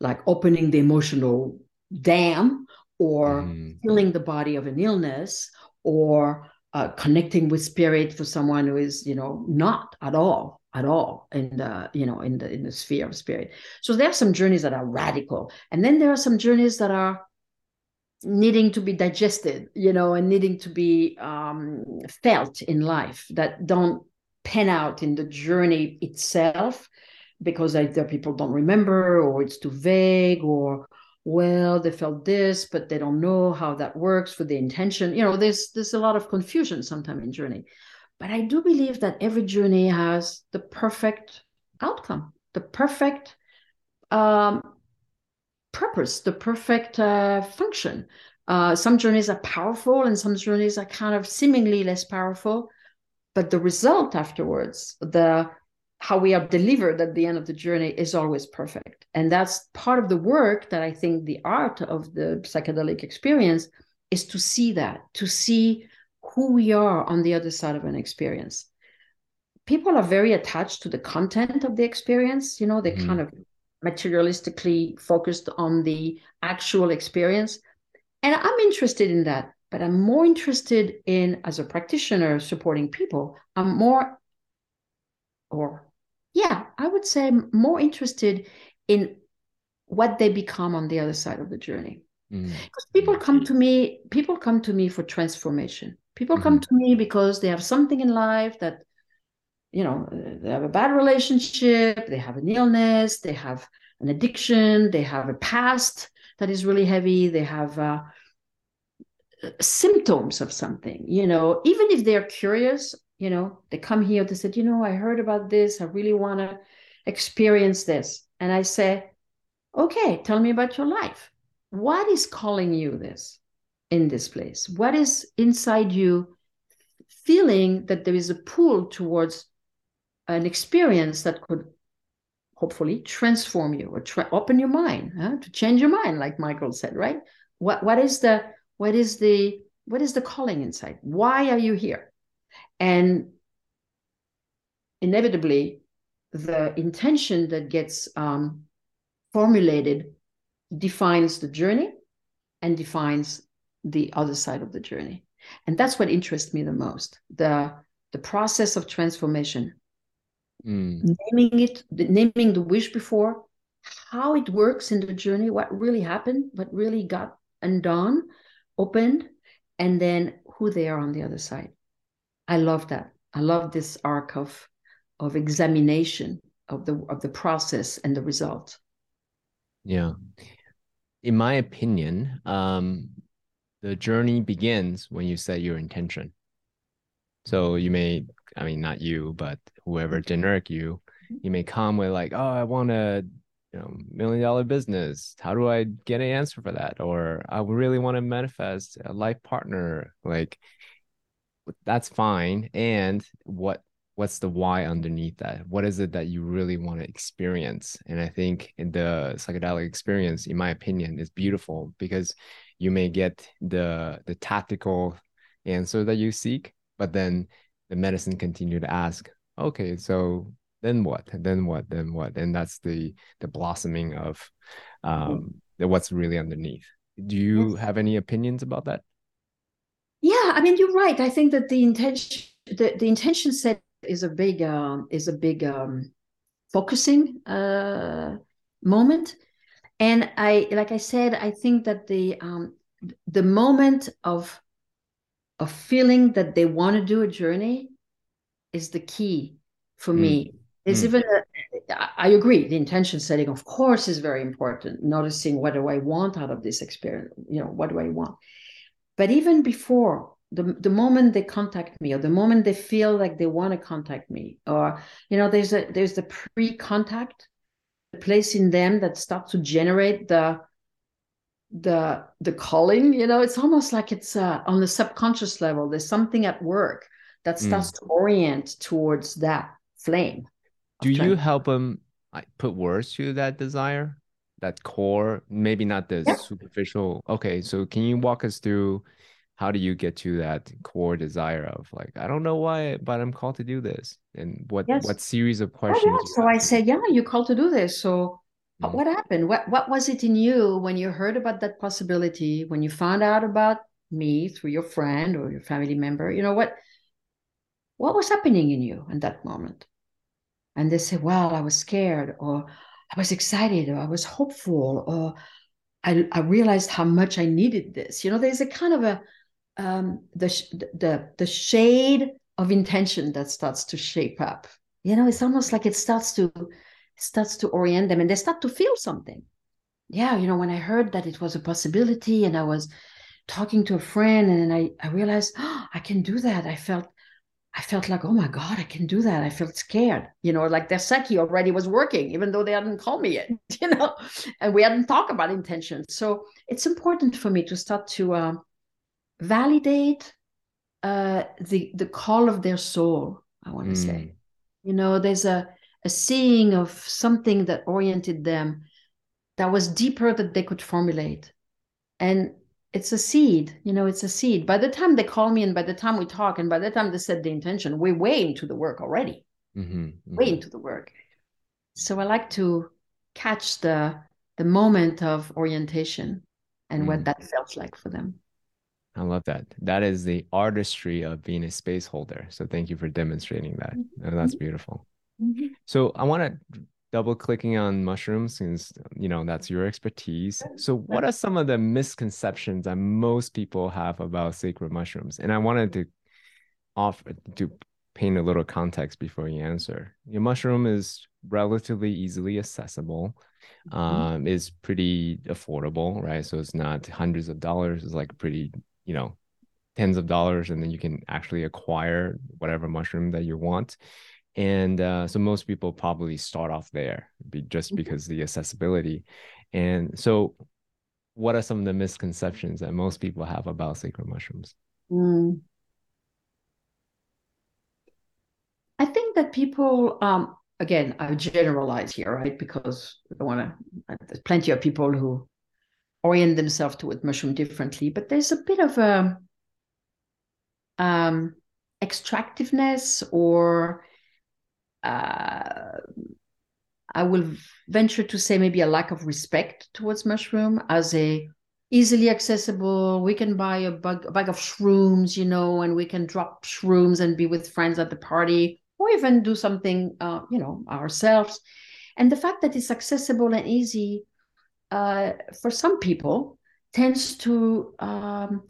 like opening the emotional dam or mm. healing the body of an illness or uh, connecting with spirit for someone who is you know not at all at all in the you know in the in the sphere of spirit. So there are some journeys that are radical and then there are some journeys that are needing to be digested you know and needing to be um, felt in life that don't pan out in the journey itself because either people don't remember or it's too vague or well they felt this but they don't know how that works for the intention. You know there's there's a lot of confusion sometimes in journey but I do believe that every journey has the perfect outcome, the perfect um, purpose, the perfect uh, function. Uh, some journeys are powerful and some journeys are kind of seemingly less powerful, but the result afterwards, the how we are delivered at the end of the journey is always perfect. And that's part of the work that I think the art of the psychedelic experience is to see that, to see who we are on the other side of an experience. People are very attached to the content of the experience. You know, they mm-hmm. kind of materialistically focused on the actual experience. And I'm interested in that, but I'm more interested in, as a practitioner supporting people, I'm more, or yeah, I would say more interested in what they become on the other side of the journey. Mm-hmm. Because people come to me, people come to me for transformation. People mm-hmm. come to me because they have something in life that, you know, they have a bad relationship, they have an illness, they have an addiction, they have a past that is really heavy, they have uh, symptoms of something, you know, even if they're curious, you know, they come here, they said, you know, I heard about this, I really want to experience this. And I say, okay, tell me about your life. What is calling you this? In this place? What is inside you feeling that there is a pull towards an experience that could hopefully transform you or tra- open your mind huh? to change your mind like michael said right what what is the what is the what is the calling inside why are you here and inevitably the intention that gets um, formulated defines the journey and defines the other side of the journey. And that's what interests me the most the the process of transformation. Mm. naming it naming the wish before how it works in the journey what really happened what really got undone opened and then who they are on the other side. I love that. I love this arc of of examination of the of the process and the result. Yeah. In my opinion um the journey begins when you set your intention. So you may, I mean, not you, but whoever generic you, mm-hmm. you may come with like, oh, I want a you know million dollar business. How do I get an answer for that? Or I really want to manifest a life partner. Like that's fine. And what what's the why underneath that? What is it that you really want to experience? And I think in the psychedelic experience, in my opinion, is beautiful because you may get the the tactical answer that you seek but then the medicine continue to ask okay so then what? Then what? Then what? And that's the the blossoming of um the, what's really underneath. Do you have any opinions about that? Yeah i mean you're right. I think that the intention the, the intention set is a big um is a big um focusing uh moment and i like i said i think that the um the moment of of feeling that they want to do a journey is the key for mm. me it's mm. even a, I agree the intention setting of course is very important noticing what do i want out of this experience you know what do i want but even before the, the moment they contact me or the moment they feel like they want to contact me or you know there's a there's the pre-contact place in them that starts to generate the the the calling you know it's almost like it's uh, on the subconscious level there's something at work that hmm. starts mm. to orient towards that flame do you help them put words to that desire that core maybe not the yeah. superficial okay so can you walk us through how do you get to that core desire of like i don't know why but i'm called to do this and what yes. what series of questions oh, yeah. so i said yeah you're called to do this so mm. what happened what what was it in you when you heard about that possibility when you found out about me through your friend or your family member you know what what was happening in you in that moment and they say well i was scared or i was excited or i was hopeful or I, I realized how much i needed this you know there's a kind of a um, the, the the shade of intention that starts to shape up. You know, it's almost like it starts to starts to orient them, and they start to feel something. Yeah, you know, when I heard that it was a possibility, and I was talking to a friend, and I I realized oh, I can do that. I felt I felt like, oh my God, I can do that. I felt scared, you know, like their psyche already was working, even though they hadn't called me yet, you know, and we hadn't talked about intention. So it's important for me to start to um, validate uh, the the call of their soul. I want to mm. say, you know, there's a a seeing of something that oriented them that was deeper that they could formulate, and it's a seed you know it's a seed by the time they call me and by the time we talk and by the time they set the intention we're way into the work already mm-hmm, mm-hmm. way into the work so i like to catch the the moment of orientation and mm. what that felt like for them i love that that is the artistry of being a space holder so thank you for demonstrating that mm-hmm. that's beautiful mm-hmm. so i want to double clicking on mushrooms since you know that's your expertise. So what are some of the misconceptions that most people have about sacred mushrooms? And I wanted to offer to paint a little context before you answer. Your mushroom is relatively easily accessible. Mm-hmm. Um, is pretty affordable, right? So it's not hundreds of dollars. It's like pretty, you know, tens of dollars, and then you can actually acquire whatever mushroom that you want and uh, so most people probably start off there just mm-hmm. because the accessibility and so what are some of the misconceptions that most people have about sacred mushrooms mm. i think that people um, again i generalize here right because i want to there's plenty of people who orient themselves toward mushroom differently but there's a bit of a um, extractiveness or uh, I will venture to say maybe a lack of respect towards mushroom as a easily accessible. We can buy a bag, a bag of shrooms, you know, and we can drop shrooms and be with friends at the party, or even do something, uh, you know, ourselves. And the fact that it's accessible and easy uh, for some people tends to um,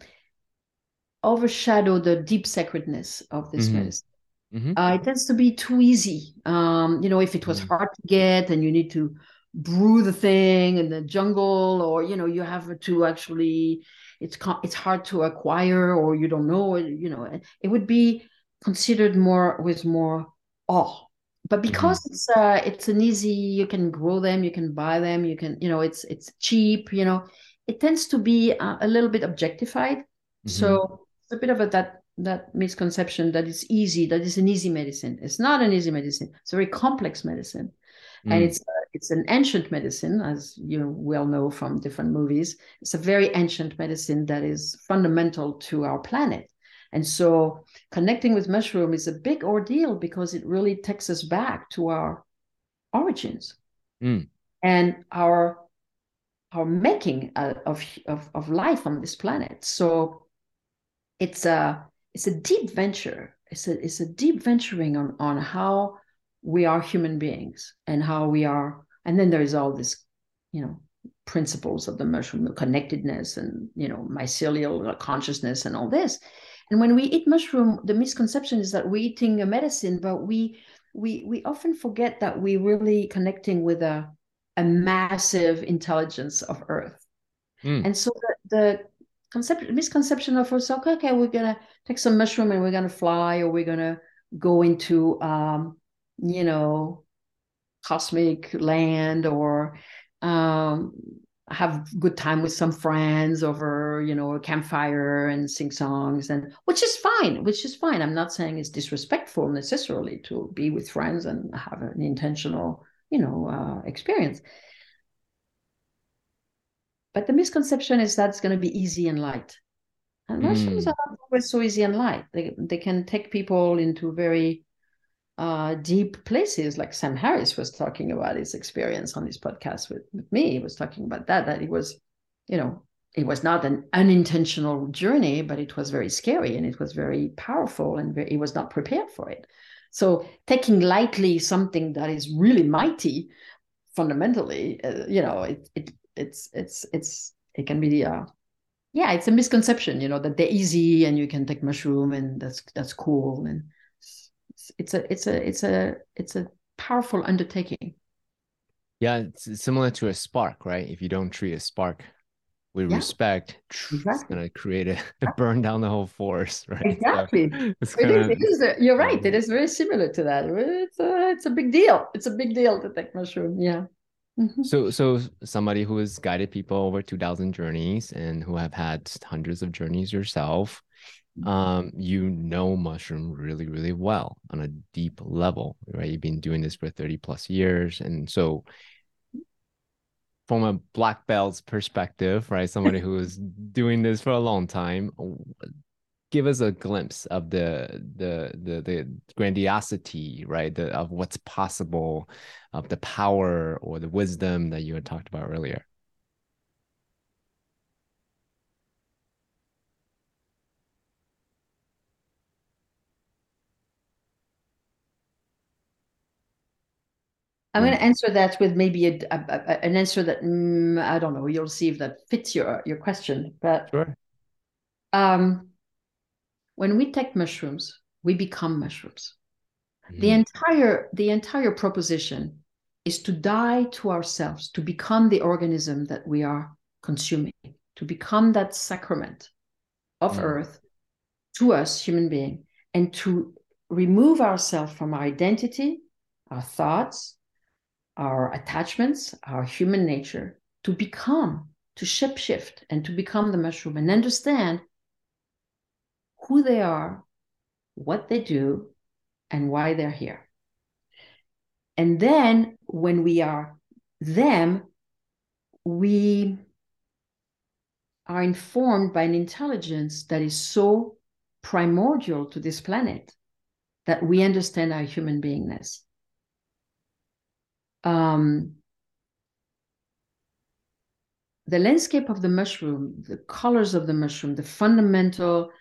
overshadow the deep sacredness of this mm-hmm. medicine. Mm-hmm. Uh, it tends to be too easy. Um, you know, if it was mm-hmm. hard to get and you need to brew the thing in the jungle, or you know, you have to actually, it's it's hard to acquire, or you don't know. You know, it would be considered more with more awe. But mm-hmm. because mm-hmm. it's uh, it's an easy, you can grow them, you can buy them, you can, you know, it's it's cheap. You know, it tends to be a, a little bit objectified. Mm-hmm. So it's a bit of a that that misconception that it's easy, that it's an easy medicine. It's not an easy medicine. It's a very complex medicine. Mm. And it's uh, it's an ancient medicine, as you well know from different movies. It's a very ancient medicine that is fundamental to our planet. And so connecting with mushroom is a big ordeal because it really takes us back to our origins mm. and our our making uh, of, of of life on this planet. So it's a it's a deep venture. It's a it's a deep venturing on on how we are human beings and how we are. And then there is all this, you know, principles of the mushroom the connectedness and you know mycelial consciousness and all this. And when we eat mushroom, the misconception is that we're eating a medicine, but we we we often forget that we're really connecting with a a massive intelligence of Earth. Mm. And so the, the concept misconception of us okay, okay we're gonna take some mushroom and we're gonna fly or we're gonna go into um, you know cosmic land or um, have good time with some friends over you know a campfire and sing songs and which is fine which is fine i'm not saying it's disrespectful necessarily to be with friends and have an intentional you know uh, experience but the misconception is that it's going to be easy and light. And mushrooms mm. are not always so easy and light. They, they can take people into very uh, deep places, like Sam Harris was talking about his experience on his podcast with, with me. He was talking about that, that it was, you know, it was not an unintentional journey, but it was very scary and it was very powerful and very, he was not prepared for it. So taking lightly something that is really mighty, fundamentally, uh, you know, it, it it's it's it's it can be uh yeah it's a misconception you know that they're easy and you can take mushroom and that's that's cool and it's, it's a it's a it's a it's a powerful undertaking yeah it's similar to a spark right if you don't treat a spark with yeah. respect exactly. it's going to create a burn down the whole forest right exactly so it's gonna, it is, it is a, you're right it is very similar to that it's a, it's a big deal it's a big deal to take mushroom yeah Mm-hmm. So, so somebody who has guided people over two thousand journeys and who have had hundreds of journeys yourself. Um, you know mushroom really, really well on a deep level, right? You've been doing this for thirty plus years, and so from a black belt's perspective, right? Somebody who is doing this for a long time, give us a glimpse of the the the the grandiosity, right? The of what's possible, of the power or the wisdom that you had talked about earlier. I'm going to answer that with maybe a, a, a, an answer that mm, I don't know. You'll see if that fits your your question. But sure. um, when we take mushrooms, we become mushrooms. Mm. The entire the entire proposition is to die to ourselves, to become the organism that we are consuming, to become that sacrament of mm. earth to us, human being, and to remove ourselves from our identity, our thoughts, our attachments, our human nature, to become, to shape shift and to become the mushroom and understand who they are, what they do, and why they're here. And then when we are them, we are informed by an intelligence that is so primordial to this planet that we understand our human beingness um, the landscape of the mushroom, the colors of the mushroom, the fundamental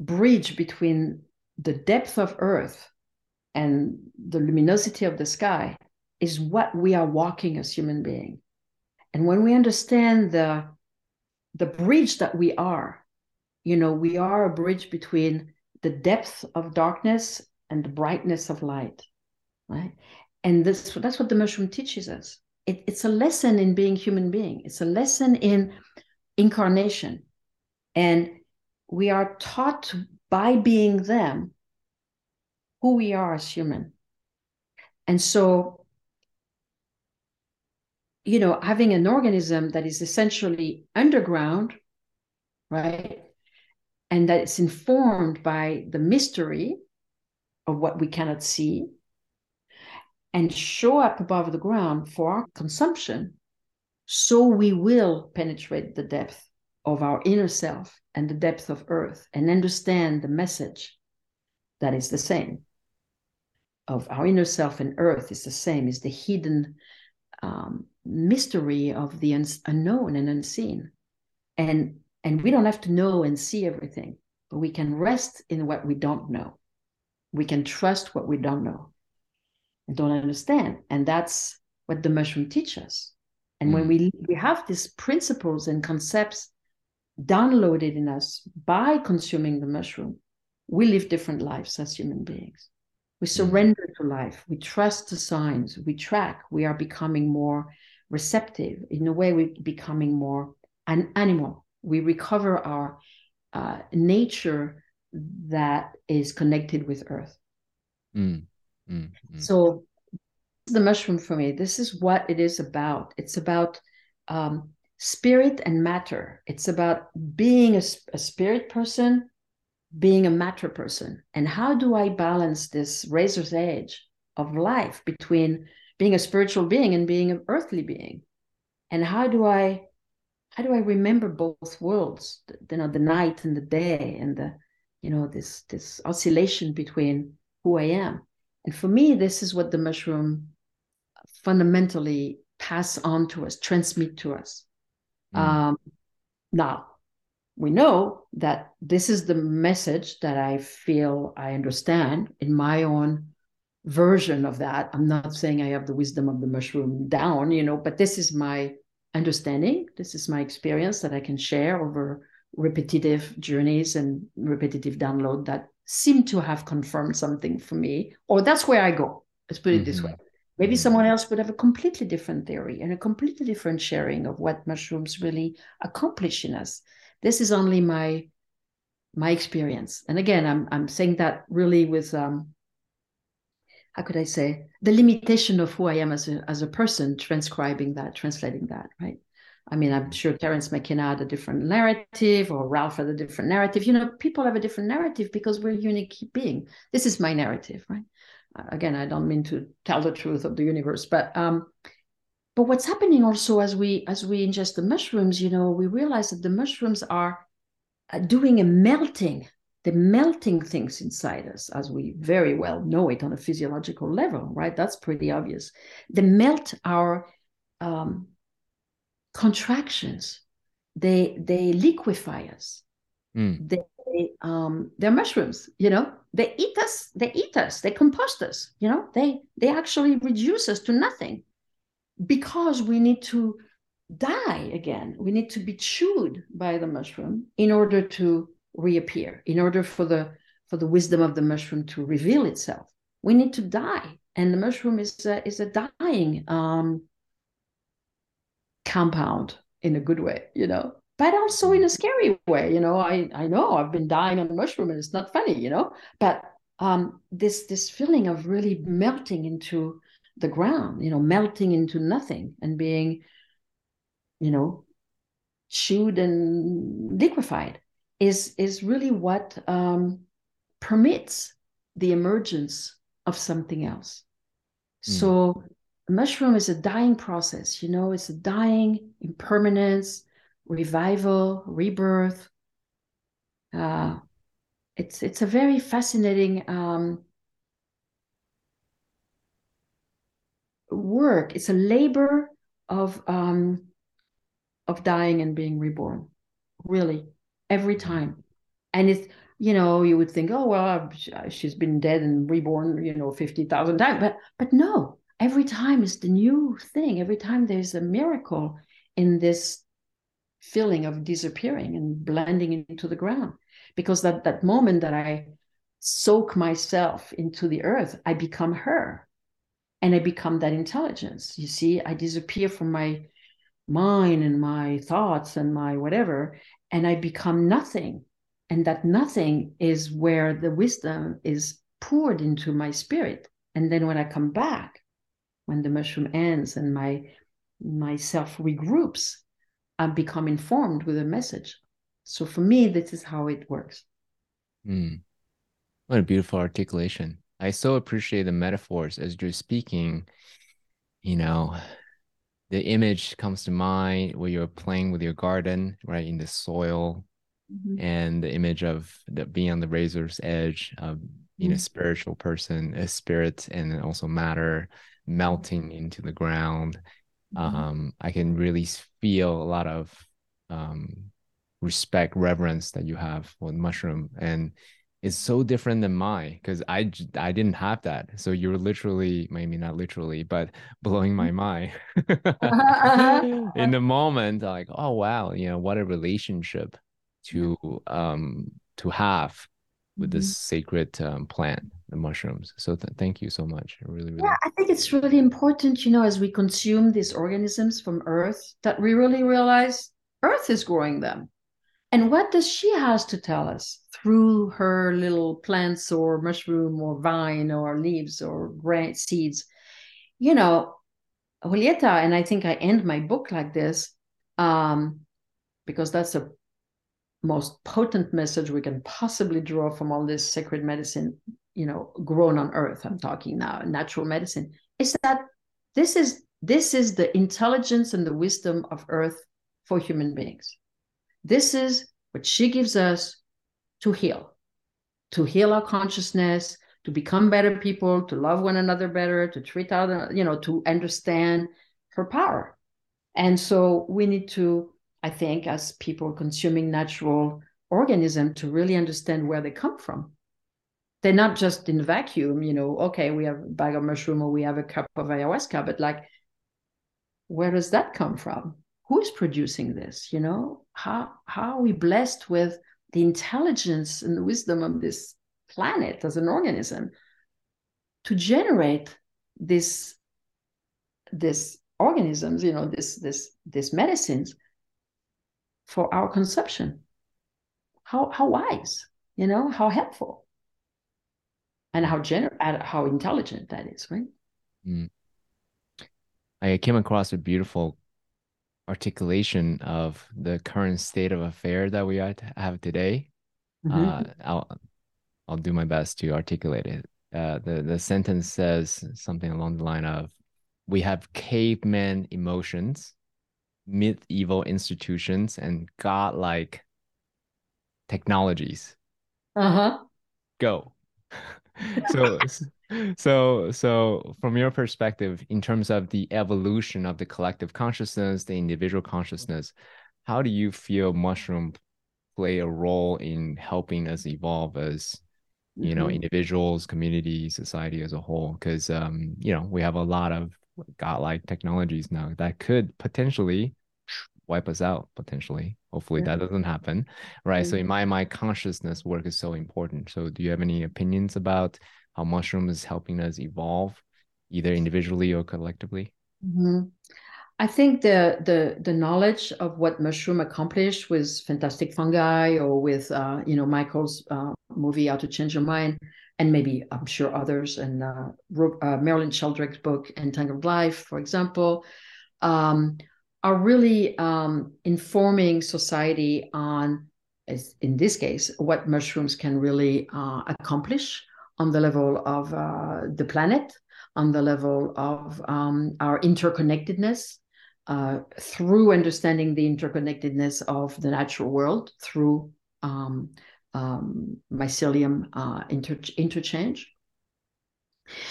bridge between the depth of earth and the luminosity of the sky is what we are walking as human beings. And when we understand the the bridge that we are, you know, we are a bridge between the depth of darkness and the brightness of light, right? And this that's what the mushroom teaches us. It, it's a lesson in being human being. It's a lesson in incarnation. And we are taught by being them who we are as human. And so you know having an organism that is essentially underground right and that it's informed by the mystery of what we cannot see and show up above the ground for our consumption, so we will penetrate the depth of our inner self and the depth of earth and understand the message that is the same. Of our inner self and earth is the same is the hidden um, mystery of the un- unknown and unseen. And and we don't have to know and see everything but we can rest in what we don't know. We can trust what we don't know don't understand. And that's what the mushroom teaches. And mm. when we, we have these principles and concepts downloaded in us by consuming the mushroom, we live different lives as human beings. We mm. surrender to life. We trust the signs. We track. We are becoming more receptive. In a way, we're becoming more an animal. We recover our uh, nature that is connected with earth. Mm. Mm, mm, So the mushroom for me, this is what it is about. It's about um, spirit and matter. It's about being a, a spirit person, being a matter person. And how do I balance this razor's edge of life between being a spiritual being and being an earthly being? And how do I how do I remember both worlds? You know, the night and the day and the, you know, this this oscillation between who I am. And for me, this is what the mushroom fundamentally pass on to us, transmit to us. Mm. Um, now, we know that this is the message that I feel I understand in my own version of that. I'm not saying I have the wisdom of the mushroom down, you know, but this is my understanding. This is my experience that I can share over repetitive journeys and repetitive download that seem to have confirmed something for me, or that's where I go. Let's put it mm-hmm. this way. Maybe mm-hmm. someone else would have a completely different theory and a completely different sharing of what mushrooms really accomplish in us. This is only my my experience. And again, I'm I'm saying that really with um how could I say the limitation of who I am as a as a person, transcribing that, translating that, right? I mean, I'm sure Terence McKenna had a different narrative or Ralph had a different narrative. You know, people have a different narrative because we're unique being. This is my narrative, right? Uh, again, I don't mean to tell the truth of the universe, but um, but what's happening also as we as we ingest the mushrooms you know we realize that the mushrooms are uh, doing a melting they're melting things inside us as we very well know it on a physiological level right that's pretty obvious they melt our um, contractions they they liquefy us. Mm. they um they're mushrooms you know? They eat us they eat us they compost us you know? They they actually reduce us to nothing because we need to die again. We need to be chewed by the mushroom in order to reappear in order for the for the wisdom of the mushroom to reveal itself. We need to die and the mushroom is a, is a dying um compound in a good way you know but also in a scary way. You know, I I know I've been dying on a mushroom and it's not funny, you know, but um, this this feeling of really melting into the ground, you know, melting into nothing and being, you know, chewed and liquefied is is really what um, permits the emergence of something else. Mm. So mushroom is a dying process, you know, it's a dying impermanence revival, rebirth. Uh, it's it's a very fascinating um, work. It's a labor of um, of dying and being reborn, really, every time. And it's you know you would think, oh well, she's been dead and reborn, you know, fifty thousand times, but but no, every time is the new thing. Every time there's a miracle in this feeling of disappearing and blending into the ground. Because that that moment that i soak myself into the earth i become her. And i become that intelligence. You see i disappear from my mind and my thoughts and my whatever and i become nothing. And that nothing is where the wisdom is poured into my spirit. And then when i come back when the mushroom ends and my myself regroups and become informed with a message. So for me, this is how it works. Mm. What a beautiful articulation. I so appreciate the metaphors as you're speaking. You know, the image comes to mind where you're playing with your garden, right, in the soil, mm-hmm. and the image of the, being on the razor's edge of being mm-hmm. a spiritual person, a spirit, and also matter melting into the ground mm-hmm. um, I can really feel a lot of um, respect, reverence that you have for mushroom, and it's so different than mine because I I didn't have that. So you're literally, maybe not literally, but blowing my mm-hmm. mind in the moment. Like, oh wow, you know what a relationship to um to have with this mm-hmm. sacred um, plant the mushrooms. So th- thank you so much. Really really yeah i think it's really important you know as we consume these organisms from earth that we really realize earth is growing them. And what does she has to tell us through her little plants or mushroom or vine or leaves or grain seeds? You know julieta and i think i end my book like this um, because that's a most potent message we can possibly draw from all this sacred medicine, you know, grown on earth, I'm talking now, natural medicine, is that this is this is the intelligence and the wisdom of earth for human beings. This is what she gives us to heal, to heal our consciousness, to become better people, to love one another better, to treat other, you know, to understand her power. And so we need to I think, as people consuming natural organism to really understand where they come from. They're not just in vacuum, you know, okay, we have a bag of mushroom or we have a cup of ayahuasca, but like, where does that come from? Who's producing this? You know, how how are we blessed with the intelligence and the wisdom of this planet as an organism to generate this this organisms, you know, this this this medicines for our consumption. How how wise, you know, how helpful, and how gener- how intelligent that is, right? Mm. I came across a beautiful articulation of the current state of affair that we have today. Mm-hmm. Uh, I'll I'll do my best to articulate it. Uh, the the sentence says something along the line of, we have caveman emotions, medieval institutions, and godlike technologies. Uh-huh. Go. so so so from your perspective in terms of the evolution of the collective consciousness the individual consciousness how do you feel mushroom play a role in helping us evolve as you know mm-hmm. individuals community society as a whole because um you know we have a lot of godlike technologies now that could potentially wipe us out potentially hopefully yeah. that doesn't happen right mm-hmm. so in my mind consciousness work is so important so do you have any opinions about how mushroom is helping us evolve either individually or collectively mm-hmm. i think the the the knowledge of what mushroom accomplished with fantastic fungi or with uh, you know michael's uh, movie how to change your mind and maybe i'm sure others and uh, uh merlin sheldrake's book entangled life for example um, are really um, informing society on, in this case, what mushrooms can really uh, accomplish on the level of uh, the planet, on the level of um, our interconnectedness, uh, through understanding the interconnectedness of the natural world through um, um, mycelium uh, inter- interchange.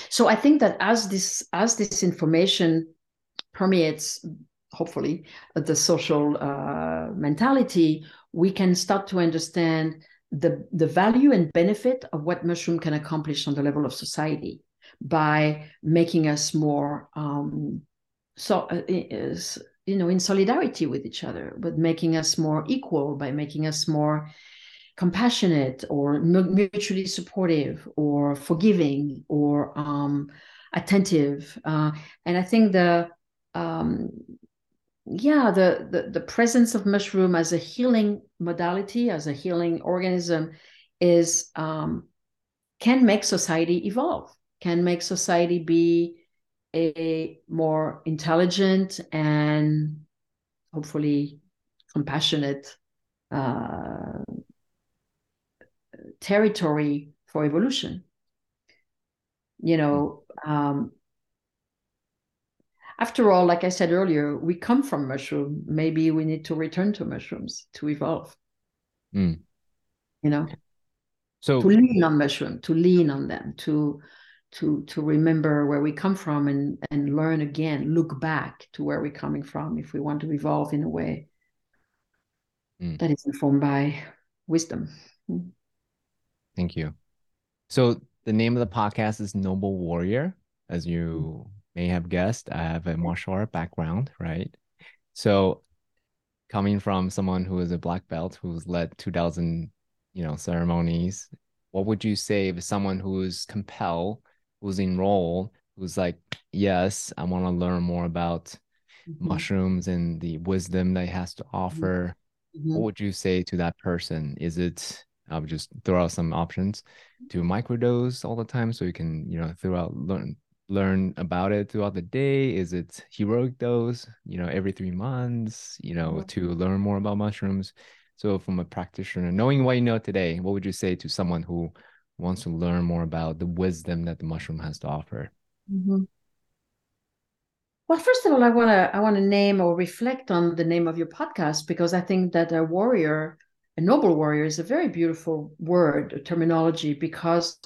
So I think that as this as this information permeates hopefully the social uh, mentality, we can start to understand the, the value and benefit of what mushroom can accomplish on the level of society by making us more um, so uh, is, you know in solidarity with each other but making us more equal by making us more compassionate or mutually supportive or forgiving or um, attentive uh, and i think the um, yeah the, the the presence of mushroom as a healing modality as a healing organism is um, can make society evolve can make society be a more intelligent and hopefully compassionate uh, territory for evolution you know um, after all, like I said earlier, we come from mushroom. Maybe we need to return to mushrooms to evolve. Mm. You know, so to lean on mushroom, to lean on them, to to to remember where we come from and and learn again, look back to where we're coming from if we want to evolve in a way mm. that is informed by wisdom. Mm. Thank you. So the name of the podcast is Noble Warrior, as you may have guessed, I have a martial art background, right? So coming from someone who is a black belt who's led 2000, you know, ceremonies, what would you say if someone who's compelled, who's enrolled, who's like, yes, I want to learn more about mm-hmm. mushrooms and the wisdom that it has to mm-hmm. offer. Mm-hmm. What would you say to that person? Is it I would just throw out some options to microdose all the time so you can, you know, throw out learn learn about it throughout the day? Is it heroic dose, you know, every three months, you know, mm-hmm. to learn more about mushrooms? So, from a practitioner, knowing what you know today, what would you say to someone who wants to learn more about the wisdom that the mushroom has to offer? Mm-hmm. Well, first of all, I want to I want to name or reflect on the name of your podcast because I think that a warrior, a noble warrior, is a very beautiful word, a terminology because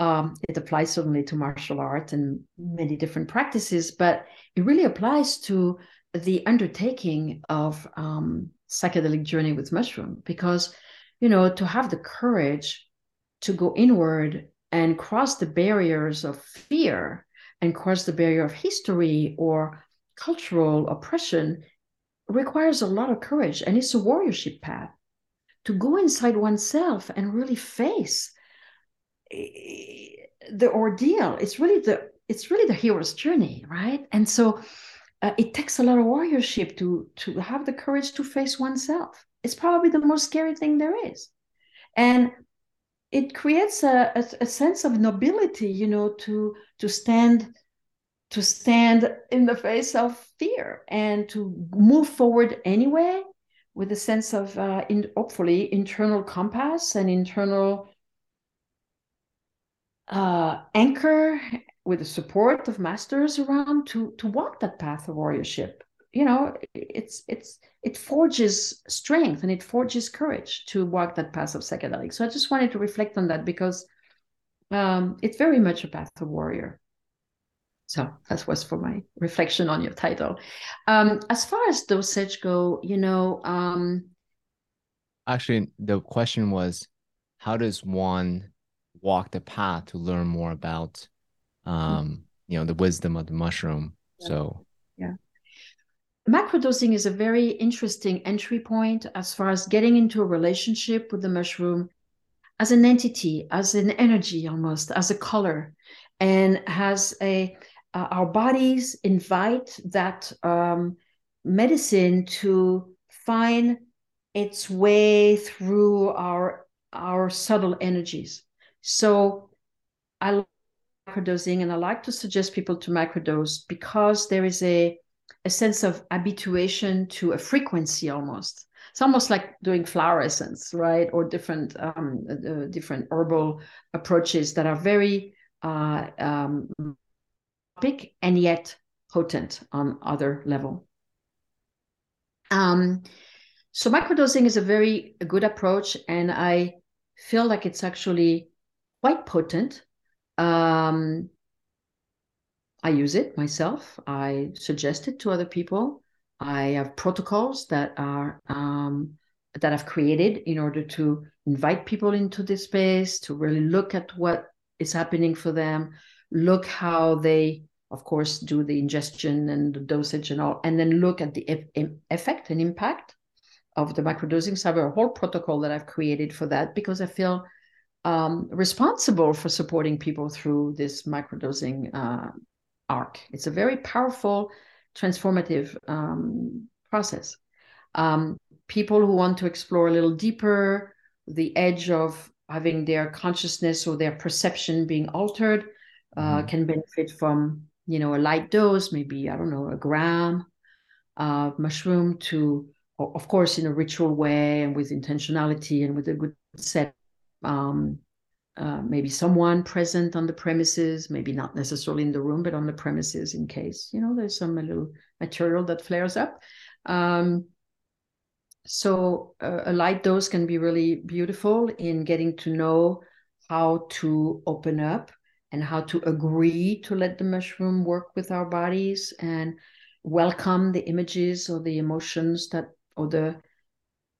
um, it applies certainly to martial art and many different practices, but it really applies to the undertaking of um, psychedelic journey with mushroom because, you know, to have the courage to go inward and cross the barriers of fear and cross the barrier of history or cultural oppression requires a lot of courage and it's a warriorship path to go inside oneself and really face the ordeal. It's really the it's really the hero's journey right? And so uh, it takes a lot of warriorship to to have the courage to face oneself. It's probably the most scary thing there is. And it creates a, a, a sense of nobility you know to to stand to stand in the face of fear and to move forward anyway with a sense of uh, in, hopefully internal compass and internal uh, anchor with the support of masters around to to walk that path of warriorship. You know it's it's it forges strength and it forges courage to walk that path of psychedelic so i just wanted to reflect on that because um, it's very much a path of warrior so that was for my reflection on your title. Um, as far as dosage go you know um, actually the question was how does one walk the path to learn more about um, you know the wisdom of the mushroom? Yeah. so yeah. Microdosing is a very interesting entry point as far as getting into a relationship with the mushroom as an entity as an energy almost as a color and has a uh, our bodies invite that um, medicine to find its way through our our subtle energies. So i like microdosing and i like to suggest people to microdose because there is a a sense of habituation to a frequency almost. It's almost like doing flower essence right? Or different um, uh, different herbal approaches that are very uh, um, and yet potent on other level um, so microdosing is a very good approach and i feel like it's actually quite potent um, I use it myself. I suggest it to other people. I have protocols that are um, that I've created in order to invite people into this space to really look at what is happening for them, look how they, of course, do the ingestion and the dosage and all, and then look at the e- effect and impact of the microdosing. So I have a whole protocol that I've created for that because I feel um, responsible for supporting people through this microdosing uh, arc. It's a very powerful, transformative um, process. Um, people who want to explore a little deeper the edge of having their consciousness or their perception being altered uh, mm-hmm. can benefit from you know a light dose maybe i don't know a gram of mushroom to of course in a ritual way and with intentionality and with a good set um, uh, maybe someone present on the premises, maybe not necessarily in the room, but on the premises in case, you know, there's some little material that flares up. Um, so uh, a light dose can be really beautiful in getting to know how to open up and how to agree to let the mushroom work with our bodies and welcome the images or the emotions that or the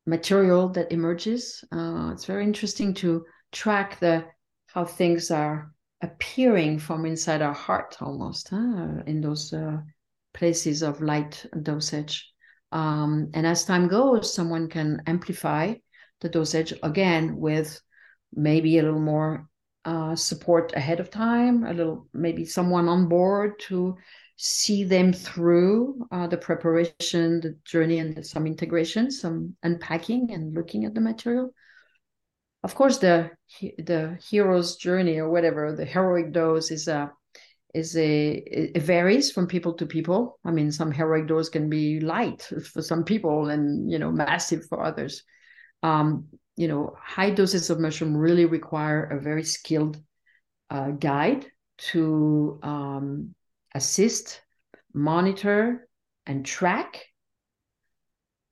material that emerges. Uh, it's very interesting to track the how things are appearing from inside our heart almost huh? in those uh, places of light dosage um, and as time goes someone can amplify the dosage again with maybe a little more uh, support ahead of time a little maybe someone on board to see them through uh, the preparation the journey and some integration some unpacking and looking at the material. Of course the the hero's journey or whatever the heroic dose is a is a it varies from people to people. I mean some heroic dose can be light for some people and you know massive for others. Um you know high doses of mushroom really require a very skilled uh, guide to um, assist monitor and track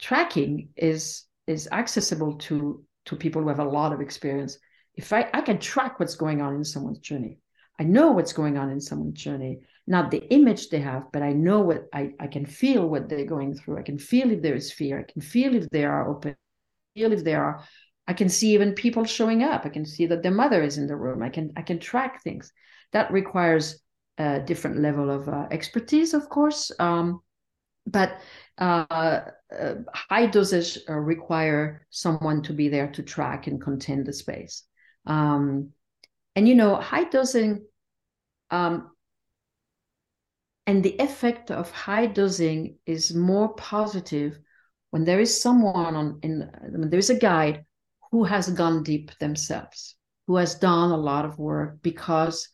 tracking is is accessible to to people who have a lot of experience. If I, I can track what's going on in someone's journey, I know what's going on in someone's journey, not the image they have, but I know what I, I can feel what they're going through. I can feel if there is fear. I can feel if they are open, feel if they are. I can see even people showing up. I can see that their mother is in the room. I can I can track things. That requires a different level of uh, expertise, of course. Um, but uh, uh, high dosage uh, require someone to be there to track and contain the space. Um, and you know, high dosing um, and the effect of high dosing is more positive when there is someone on in when there is a guide who has gone deep themselves, who has done a lot of work because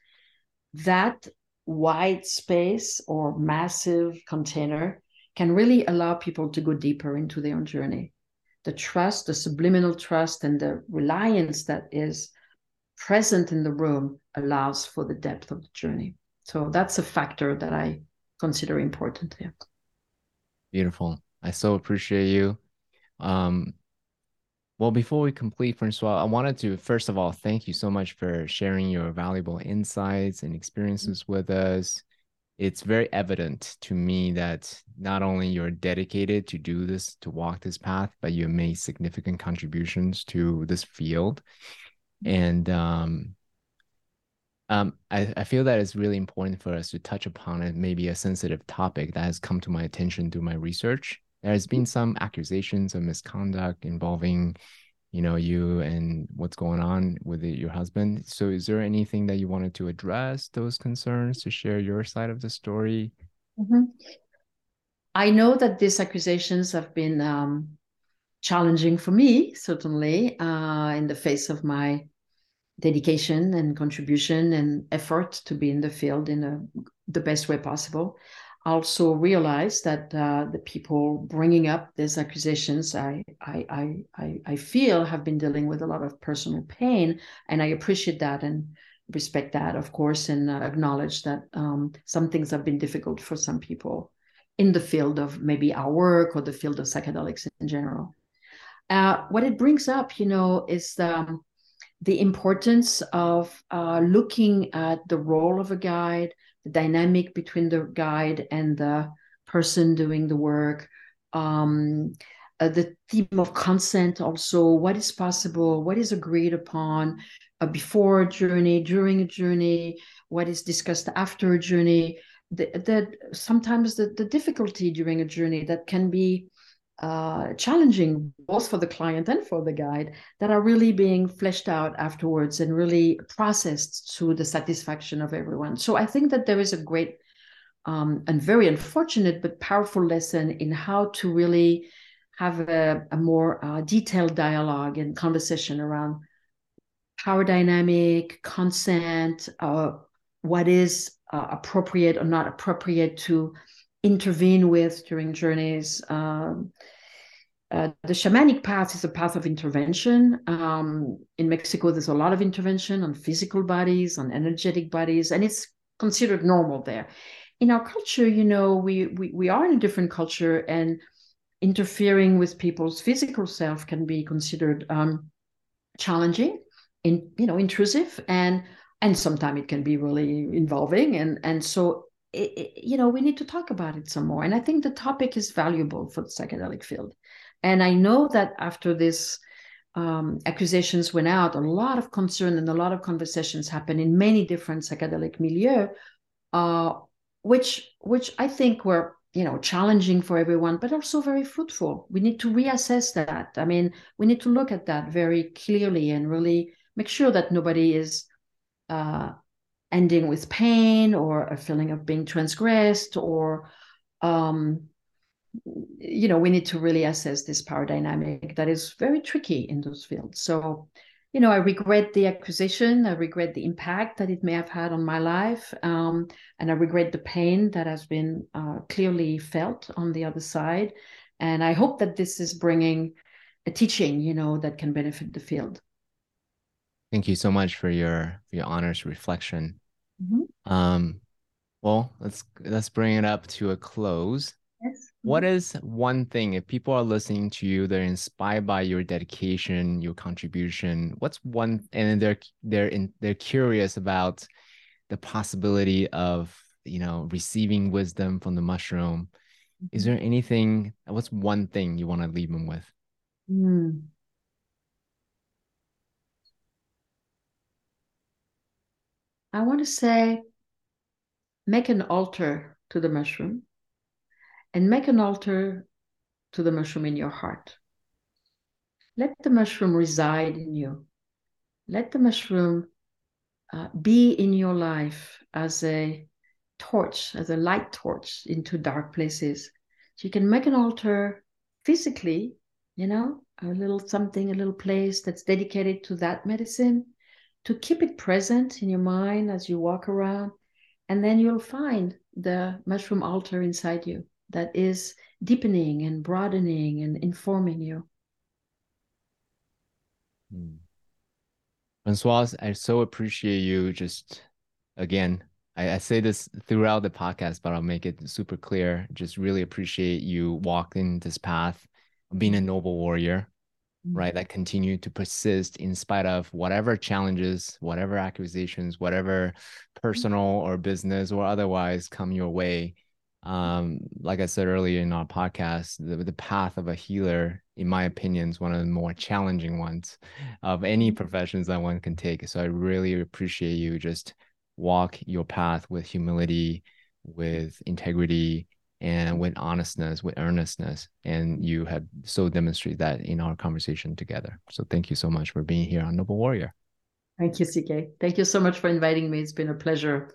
that wide space or massive container can really allow people to go deeper into their own journey. The trust, the subliminal trust, and the reliance that is present in the room allows for the depth of the journey. So that's a factor that I consider important. here. Beautiful. I so appreciate you. Um, well, before we complete, Francoise, I wanted to first of all thank you so much for sharing your valuable insights and experiences with us. It's very evident to me that not only you're dedicated to do this, to walk this path, but you made significant contributions to this field. And um, um, I, I feel that it's really important for us to touch upon it, maybe a sensitive topic that has come to my attention through my research. There has been some accusations of misconduct involving, you know, you and what's going on with your husband. So, is there anything that you wanted to address those concerns to share your side of the story? Mm-hmm. I know that these accusations have been um, challenging for me, certainly, uh, in the face of my dedication and contribution and effort to be in the field in a, the best way possible. Also realize that uh, the people bringing up these accusations, I, I, I, I feel have been dealing with a lot of personal pain, and I appreciate that and respect that, of course, and uh, acknowledge that um, some things have been difficult for some people in the field of maybe our work or the field of psychedelics in general. Uh, what it brings up, you know, is um, the importance of uh, looking at the role of a guide, the dynamic between the guide and the person doing the work, um, uh, the theme of consent also, what is possible, what is agreed upon uh, before a journey, during a journey, what is discussed after a journey. That sometimes the, the difficulty during a journey that can be uh, challenging both for the client and for the guide that are really being fleshed out afterwards and really processed to the satisfaction of everyone. So I think that there is a great um, and very unfortunate but powerful lesson in how to really have a, a more uh, detailed dialogue and conversation around power dynamic, consent, uh, what is uh, appropriate or not appropriate to intervene with during journeys. Um, uh, the shamanic path is a path of intervention. Um, in Mexico, there's a lot of intervention on physical bodies, on energetic bodies, and it's considered normal there. In our culture, you know, we we, we are in a different culture, and interfering with people's physical self can be considered um, challenging, in you know, intrusive, and and sometimes it can be really involving, and and so it, you know, we need to talk about it some more. And I think the topic is valuable for the psychedelic field. And I know that after this um, accusations went out, a lot of concern and a lot of conversations happened in many different psychedelic milieu, uh, which which I think were you know challenging for everyone, but also very fruitful. We need to reassess that. I mean, we need to look at that very clearly and really make sure that nobody is uh, ending with pain or a feeling of being transgressed or um, you know we need to really assess this power dynamic that is very tricky in those fields. So you know i regret the acquisition. I regret the impact that it may have had on my life um, and i regret the pain that has been uh, clearly felt on the other side. And i hope that this is bringing a teaching you know that can benefit the field Thank you so much for your for your honors reflection. Mm-hmm. Um, well, let's let's bring it up to a close. Yes. What is one thing if people are listening to you, they're inspired by your dedication, your contribution? What's one and they're they're in they're curious about the possibility of you know receiving wisdom from the mushroom. Is Mm-hmm. there anything? What's one thing you want to leave them with? Mm. I want to say make an altar to the mushroom and make an altar to the mushroom in your heart. Let the mushroom reside in you. Let the mushroom uh, be in your life as a torch, as a light torch into dark places. So you can make an altar physically, you know, a little something, a little place that's dedicated to that medicine, to keep it present in your mind as you walk around. And then you'll find the mushroom altar inside you that is deepening and broadening and informing you. Hmm. Francoise, I so appreciate you just again I, I, say this throughout the podcast, but I'll make it super clear. Just really appreciate you walking this path, being a noble warrior, mm-hmm. Right? That continue to persist in spite of whatever challenges, whatever accusations, whatever personal or business or otherwise come your way. Um, like I said earlier in our podcast, the, the path of a healer, in my opinion, is one of the more challenging ones of any mm-hmm. professions that one can take. So I really appreciate you just walk your path with humility, with integrity, and with honestness, with earnestness. And you have so demonstrated that in our conversation together. So thank you so much for being here on Noble Warrior. Thank you, CK. Thank you so much for inviting me. It's been a pleasure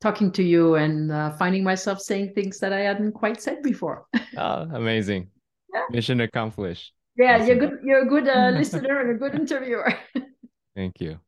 talking to you and uh, finding myself saying things that I hadn't quite said before. oh, amazing. Yeah. Mission accomplished. Yeah, awesome. you're good. You're a good uh, listener and a good interviewer. Thank you.